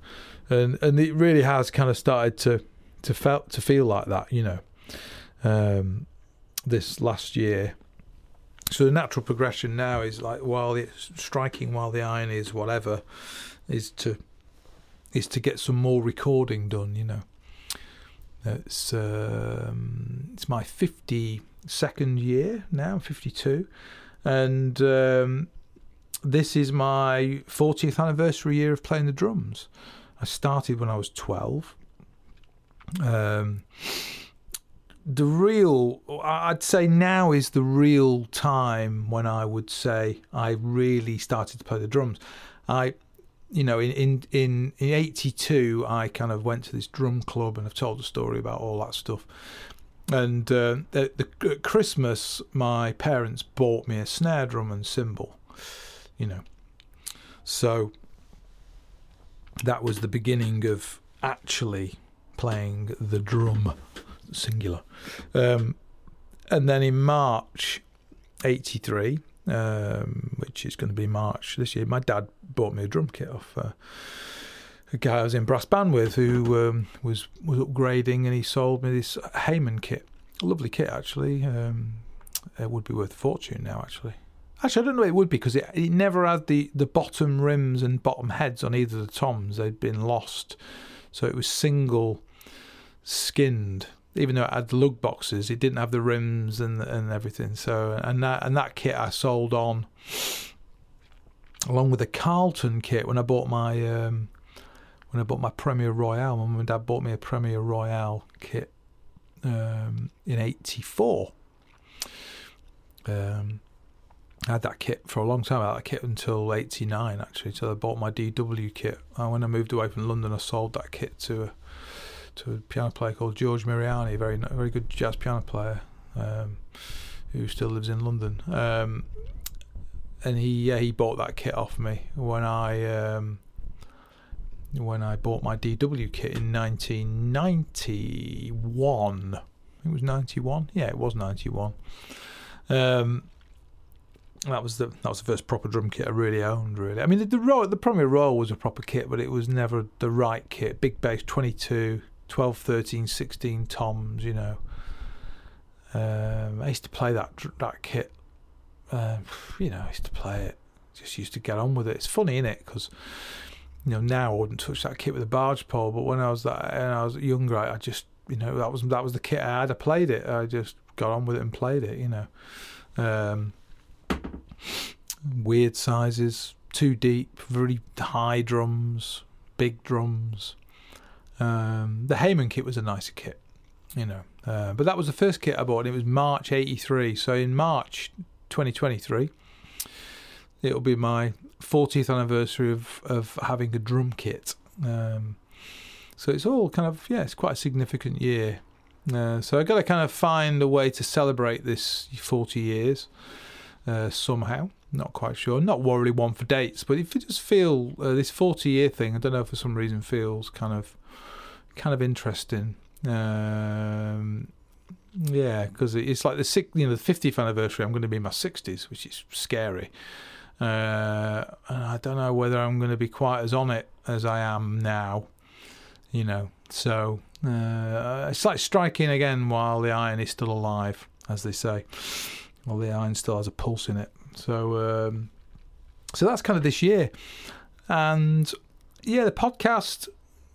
A: and and it really has kind of started to to felt to feel like that, you know. Um, this last year, so the natural progression now is like while it's striking while the iron is whatever, is to is to get some more recording done. You know, it's um, it's my fifty second year now, fifty two, and um, this is my fortieth anniversary year of playing the drums. I started when I was twelve. Um, the real I'd say now is the real time when I would say I really started to play the drums. I you know in in in, in 82 I kind of went to this drum club and I've told a story about all that stuff. And uh, at, the, at Christmas my parents bought me a snare drum and cymbal, you know. So that was the beginning of actually playing the drum singular. Um, and then in March 83, um, which is going to be March this year, my dad bought me a drum kit off uh, a guy I was in brass band with who um, was was upgrading and he sold me this Hayman kit. A lovely kit, actually. Um, it would be worth a fortune now, actually. Actually, I don't know it would be because it, it never had the, the bottom rims and bottom heads on either of the toms. They'd been lost. So it was single skinned even though it had lug boxes, it didn't have the rims and and everything. So and that and that kit I sold on along with the Carlton kit when I bought my um, when I bought my Premier Royale. My mum and dad bought me a Premier Royale kit um, in '84. Um, I had that kit for a long time. I had that kit until '89 actually. So I bought my DW kit. And when I moved away from London, I sold that kit to a to a piano player called George Miriani, very very good jazz piano player, um, who still lives in London. Um, and he yeah, he bought that kit off me when I um, when I bought my DW kit in 1991. It was 91. Yeah, it was 91. Um, that was the that was the first proper drum kit I really owned. Really, I mean the the, the Premier Royale was a proper kit, but it was never the right kit. Big bass, 22, 12, 13, 16 toms, you know. Um, I used to play that that kit. Uh, you know, I used to play it. Just used to get on with it. It's funny, isn't it? Because you know now I wouldn't touch that kit with a barge pole, but when I was that, when I was younger, I, just you know that was that was the kit I had. I played it. I just got on with it and played it. You know, um, weird sizes, too deep, very high drums, big drums. Um, the Hayman kit was a nicer kit, you know. Uh, but that was the first kit I bought, and it was March '83. So in March 2023, it'll be my 40th anniversary of of having a drum kit. Um, so it's all kind of yeah, it's quite a significant year. Uh, so I got to kind of find a way to celebrate this 40 years uh, somehow. Not quite sure. Not worry one for dates, but if you just feel uh, this 40 year thing, I don't know for some reason feels kind of kind of interesting. Um, yeah, because it's like the six, you know, the 50th anniversary. I'm going to be in my 60s, which is scary. Uh, and I don't know whether I'm going to be quite as on it as I am now. You know, so uh, it's like striking again while the iron is still alive, as they say. Well, the iron still has a pulse in it. So, um, so that's kind of this year, and yeah, the podcast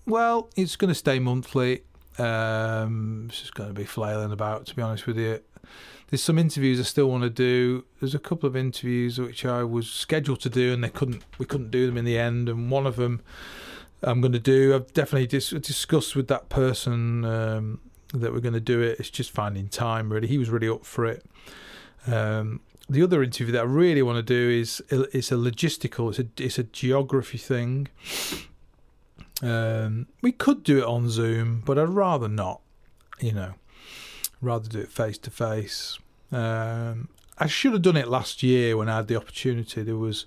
A: well, it's going to stay monthly. Um, it's just going to be flailing about, to be honest with you. There's some interviews I still want to do. There's a couple of interviews which I was scheduled to do, and they couldn't. We couldn't do them in the end. And one of them I'm going to do. I've definitely dis- discussed with that person um, that we're going to do it. It's just finding time. Really, he was really up for it. Um, the other interview that I really want to do is it's a logistical. It's a it's a geography thing. Um, we could do it on Zoom, but I'd rather not. You know, rather do it face to face. I should have done it last year when I had the opportunity. There was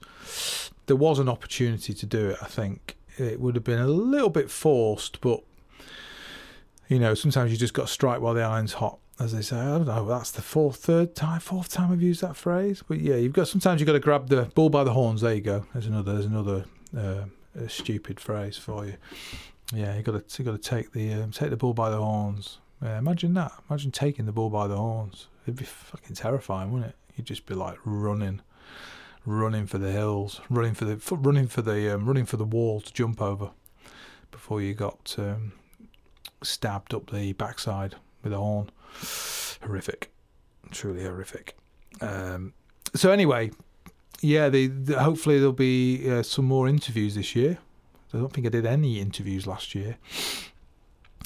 A: there was an opportunity to do it. I think it would have been a little bit forced, but you know, sometimes you just got to strike while the iron's hot, as they say. I don't know. That's the fourth, third time, fourth time I've used that phrase. But yeah, you've got sometimes you've got to grab the bull by the horns. There you go. There's another. There's another. Uh, a stupid phrase for you. Yeah, you got to you got to take the um, take the bull by the horns. Yeah, imagine that. Imagine taking the bull by the horns. It'd be fucking terrifying, wouldn't it? You'd just be like running, running for the hills, running for the running for the um, running for the wall to jump over before you got um, stabbed up the backside with a horn. Horrific, truly horrific. Um, so anyway, yeah, they, they, hopefully there'll be uh, some more interviews this year. I don't think I did any interviews last year,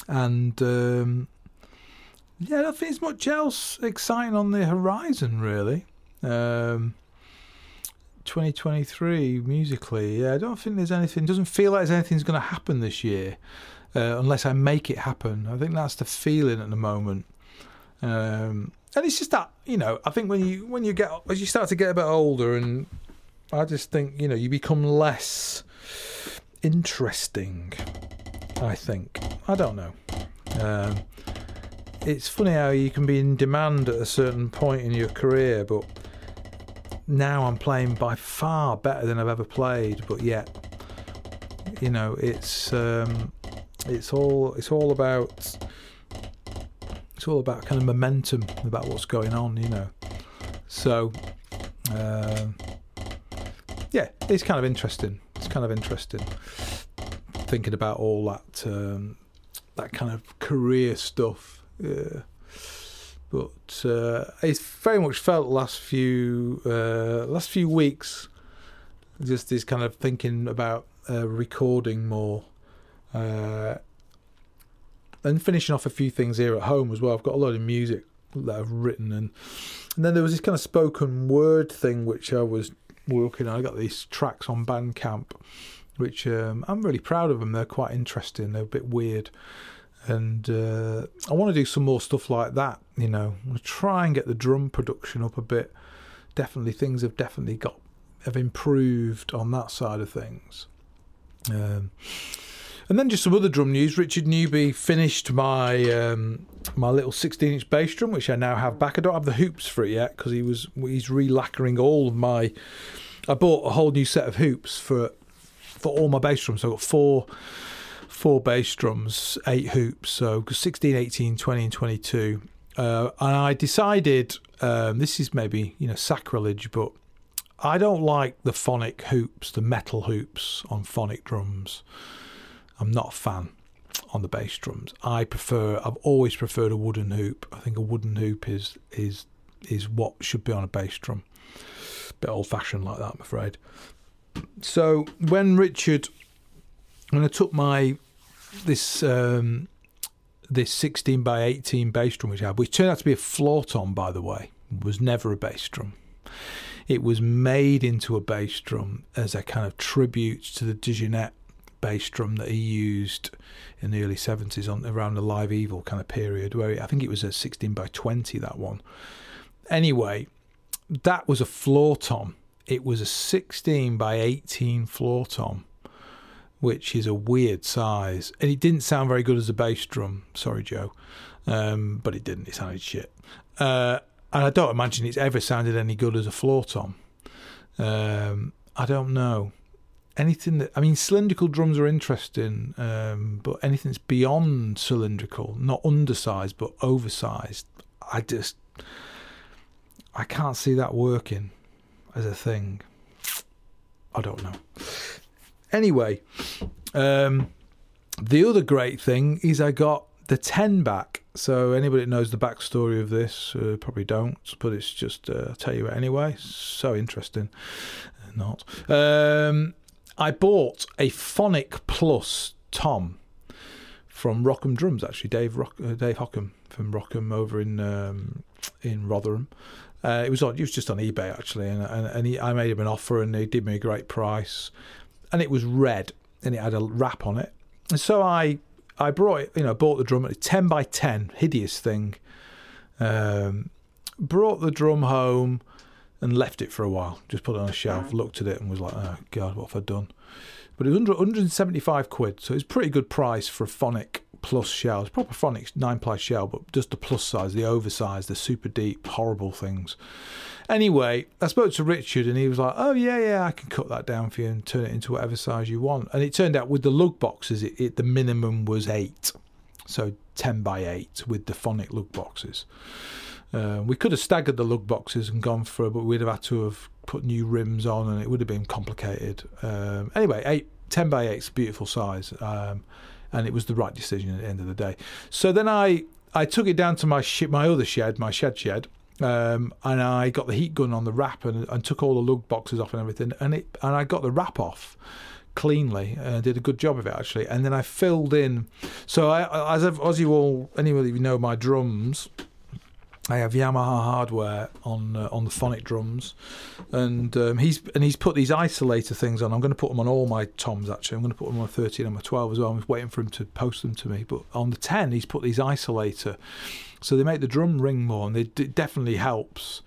A: and um, yeah, I don't think there's much else exciting on the horizon really. Um, 2023 musically, yeah, I don't think there's anything. Doesn't feel like anything's going to happen this year, uh, unless I make it happen. I think that's the feeling at the moment. Um, and it's just that you know, I think when you when you get as you start to get a bit older, and I just think you know you become less interesting. I think I don't know. Um, it's funny how you can be in demand at a certain point in your career, but now I'm playing by far better than I've ever played. But yet, you know, it's um, it's all it's all about it's all about kind of momentum about what's going on, you know. So, uh, yeah, it's kind of interesting. It's kind of interesting thinking about all that um, that kind of career stuff. Yeah. But uh, it's very much felt last few uh, last few weeks, just this kind of thinking about uh, recording more and finishing off a few things here at home as well. I've got a lot of music that I've written, and and then there was this kind of spoken word thing which I was working on. I got these tracks on Bandcamp, which um, I'm really proud of them. They're quite interesting. They're a bit weird, and uh, I want to do some more stuff like that. You know, try and get the drum production up a bit. Definitely, things have definitely got have improved on that side of things. Um, and then just some other drum news. Richard Newby finished my um, my little 16 inch bass drum, which I now have back. I don't have the hoops for it yet because he was he's re-lacquering all of my. I bought a whole new set of hoops for for all my bass drums. So I've got four four bass drums, eight hoops. So 16, 18, 20, and 22. Uh, and I decided um, this is maybe you know sacrilege, but I don't like the phonic hoops, the metal hoops on phonic drums. I'm not a fan on the bass drums. I prefer. I've always preferred a wooden hoop. I think a wooden hoop is is is what should be on a bass drum. Bit old fashioned like that, I'm afraid. So when Richard, when I took my this um, this 16 by 18 bass drum which I had, which turned out to be a floor tom, by the way, was never a bass drum. It was made into a bass drum as a kind of tribute to the DeJohnette bass drum that he used in the early 70s on around the Live Evil kind of period, where I think it was a 16 by 20, that one. Anyway, that was a floor tom. It was a 16 by 18 floor tom, which is a weird size. And it didn't sound very good as a bass drum. Sorry, Joe. Um, but it didn't. It sounded shit. Uh, and I don't imagine it's ever sounded any good as a floor tom. Um, I don't know anything that I mean, cylindrical drums are interesting, um, but anything that's beyond cylindrical, not undersized but oversized, I just I can't see that working as a thing. I don't know. Anyway, um, the other great thing is I got the 10 back. So anybody that knows the backstory of this uh, probably don't, but it's just uh, I'll tell you anyway. So interesting, not. Um, I bought a Phonic Plus Tom from Rockham Drums, actually, Dave Rock, uh, Dave Hockham from Rockham over in um, in Rotherham. Uh, it was on, it was just on eBay actually, and and, and he, I made him an offer, and he did me a great price, and it was red, and it had a wrap on it, and so I I brought it, you know, bought the drum, ten by ten, hideous thing. Um, brought the drum home and left it for a while. Just put it on a shelf, looked at it, and was like, "Oh God, what have I done?" But it was 175 quid, so it's pretty good price for a phonic plus shell. It's proper phonic nine ply shell, but just the plus size, the oversized, the super deep, horrible things. Anyway, I spoke to Richard, and he was like, "Oh yeah, yeah, I can cut that down for you and turn it into whatever size you want." And it turned out with the lug boxes, it, it the minimum was eight. So 10 by 8 with the phonic lug boxes. Uh, we could have staggered the lug boxes and gone for, it, but we'd have had to have put new rims on, and it would have been complicated. Um, anyway, eight, 10 by 8 is beautiful size, um, and it was the right decision at the end of the day. So then I I took it down to my sh- my other shed, my shed shed, um, and I got the heat gun on the wrap and, and took all the lug boxes off and everything, and it and I got the wrap off cleanly and did a good job of it actually. And then I filled in. So I, as I've, as you all anybody you know my drums. I have Yamaha hardware on uh, on the phonic drums, and um, he's and he's put these isolator things on. I'm going to put them on all my toms. Actually, I'm going to put them on 13 and my 12 as well. I'm waiting for him to post them to me. But on the 10, he's put these isolator, so they make the drum ring more, and it definitely helps.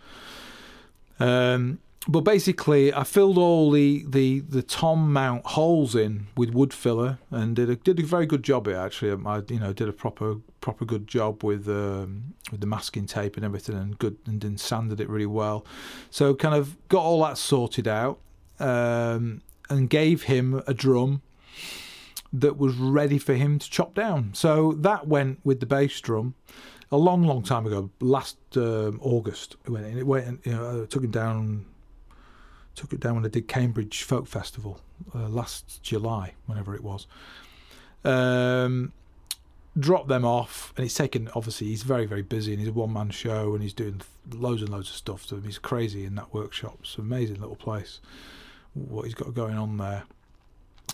A: Um, but basically, I filled all the, the, the tom mount holes in with wood filler and did a did a very good job. It actually, I you know did a proper proper good job with um, with the masking tape and everything, and good and sanded it really well. So kind of got all that sorted out, um, and gave him a drum that was ready for him to chop down. So that went with the bass drum a long, long time ago. Last um, August, it went. It went. You know, I took him down took it down when I did Cambridge Folk Festival uh, last July, whenever it was. Um, dropped them off, and it's taken. Obviously, he's very very busy, and he's a one man show, and he's doing loads and loads of stuff. He's crazy in that workshop. It's amazing little place. What he's got going on there,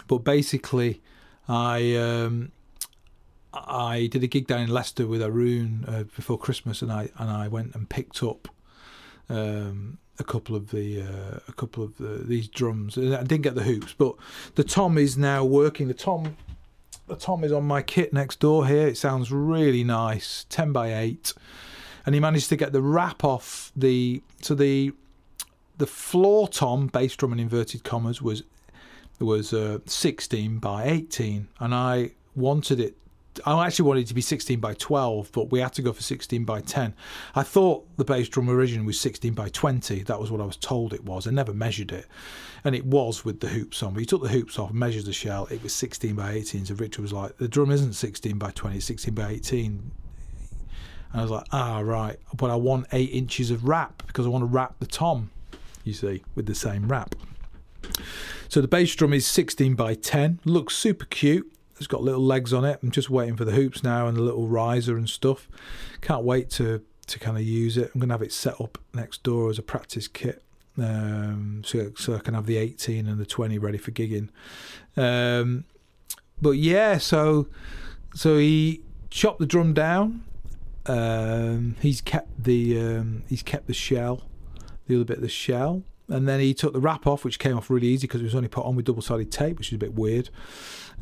A: but basically, I. Um, I did a gig down in Leicester with Arun uh, before Christmas, and I and I went and picked up um, a couple of the uh, a couple of the, these drums. I didn't get the hoops, but the tom is now working. The tom the tom is on my kit next door here. It sounds really nice, ten by eight, and he managed to get the wrap off the so the the floor tom bass drum and inverted commas was was uh, 16 by 18 and I wanted it I actually wanted it to be 16 by 12, but we had to go for 16 by 10. I thought the bass drum originally was 16 by 20. That was what I was told it was. I never measured it. And it was with the hoops on. You took the hoops off, measured the shell, it was 16 by 18. So Richard was like, the drum isn't 16 by 20, it's 16 by 18. And I was like, ah, right. But I want eight inches of wrap because I want to wrap the tom, you see, with the same wrap. So the bass drum is 16 by 10, looks super cute. It's got little legs on it. I'm just waiting for the hoops now and the little riser and stuff. Can't wait to to kind of use it. I'm going to have it set up next door as a practice kit. Um, so, so I can have the 18 and the 20 ready for gigging. Um, but yeah, so so he chopped the drum down. Um, he's kept the um, he's kept the shell, the other bit of the shell, and then he took the wrap off, which came off really easy because it was only put on with double sided tape, which is a bit weird.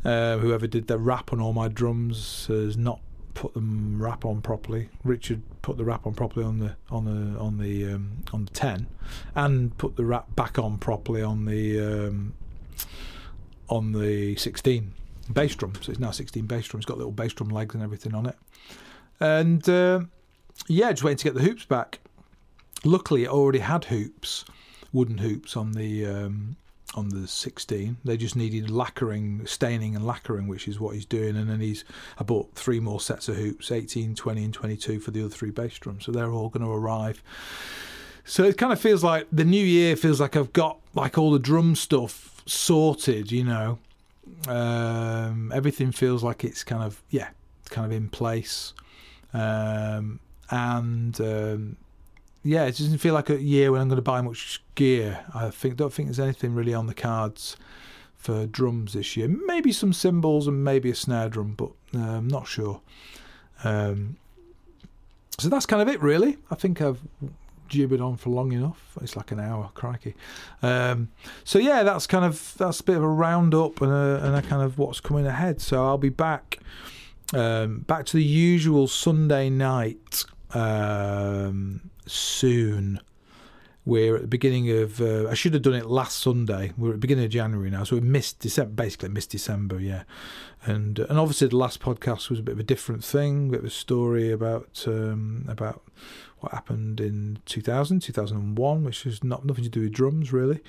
A: Uh, whoever did the wrap on all my drums has not put the wrap on properly. Richard put the wrap on properly on the on the on the um, on the ten, and put the wrap back on properly on the um, on the sixteen bass drum. So it's now sixteen bass drum. It's got little bass drum legs and everything on it. And uh, yeah, just waiting to get the hoops back. Luckily, it already had hoops, wooden hoops on the um, on the 16. They just needed lacquering, staining and lacquering, which is what he's doing. And then he's I bought three more sets of hoops, 18, 20, and 22 for the other three bass drums. So they're all going to arrive. So it kind of feels like the new year feels like I've got like all the drum stuff sorted, you know. Um, everything feels like it's kind of yeah, kind of in place. Um, and um, yeah, it doesn't feel like a year when I'm going to buy much gear. I think don't think there's anything really on the cards for drums this year. Maybe some cymbals and maybe a snare drum, but I'm not sure. Um, so that's kind of it, really. I think I've gibbered on for long enough. It's like an hour, crikey. Um, so yeah, that's kind of that's a bit of a roundup and a, and a kind of what's coming ahead. So I'll be back, um, back to the usual Sunday night. Um, soon. We're at the beginning of. Uh, I should have done it last Sunday. We're at the beginning of January now, so we missed December. Basically, missed December. Yeah, and and obviously the last podcast was a bit of a different thing. A bit a story about um, about what happened in 2000, 2001, which has not nothing to do with drums really.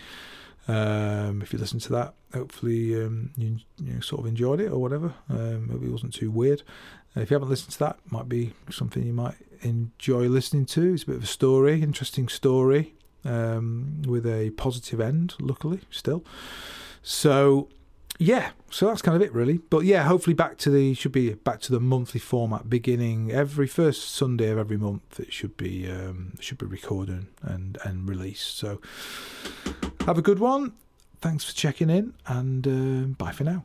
A: Um, if you listen to that, hopefully um, you, you sort of enjoyed it or whatever. Um, maybe it wasn't too weird. If you haven't listened to that, might be something you might enjoy listening to. It's a bit of a story, interesting story, um, with a positive end. Luckily, still. So yeah, so that's kind of it really. But yeah, hopefully back to the should be back to the monthly format beginning every first Sunday of every month. It should be um, should be recorded and and released. So have a good one. Thanks for checking in, and uh, bye for now.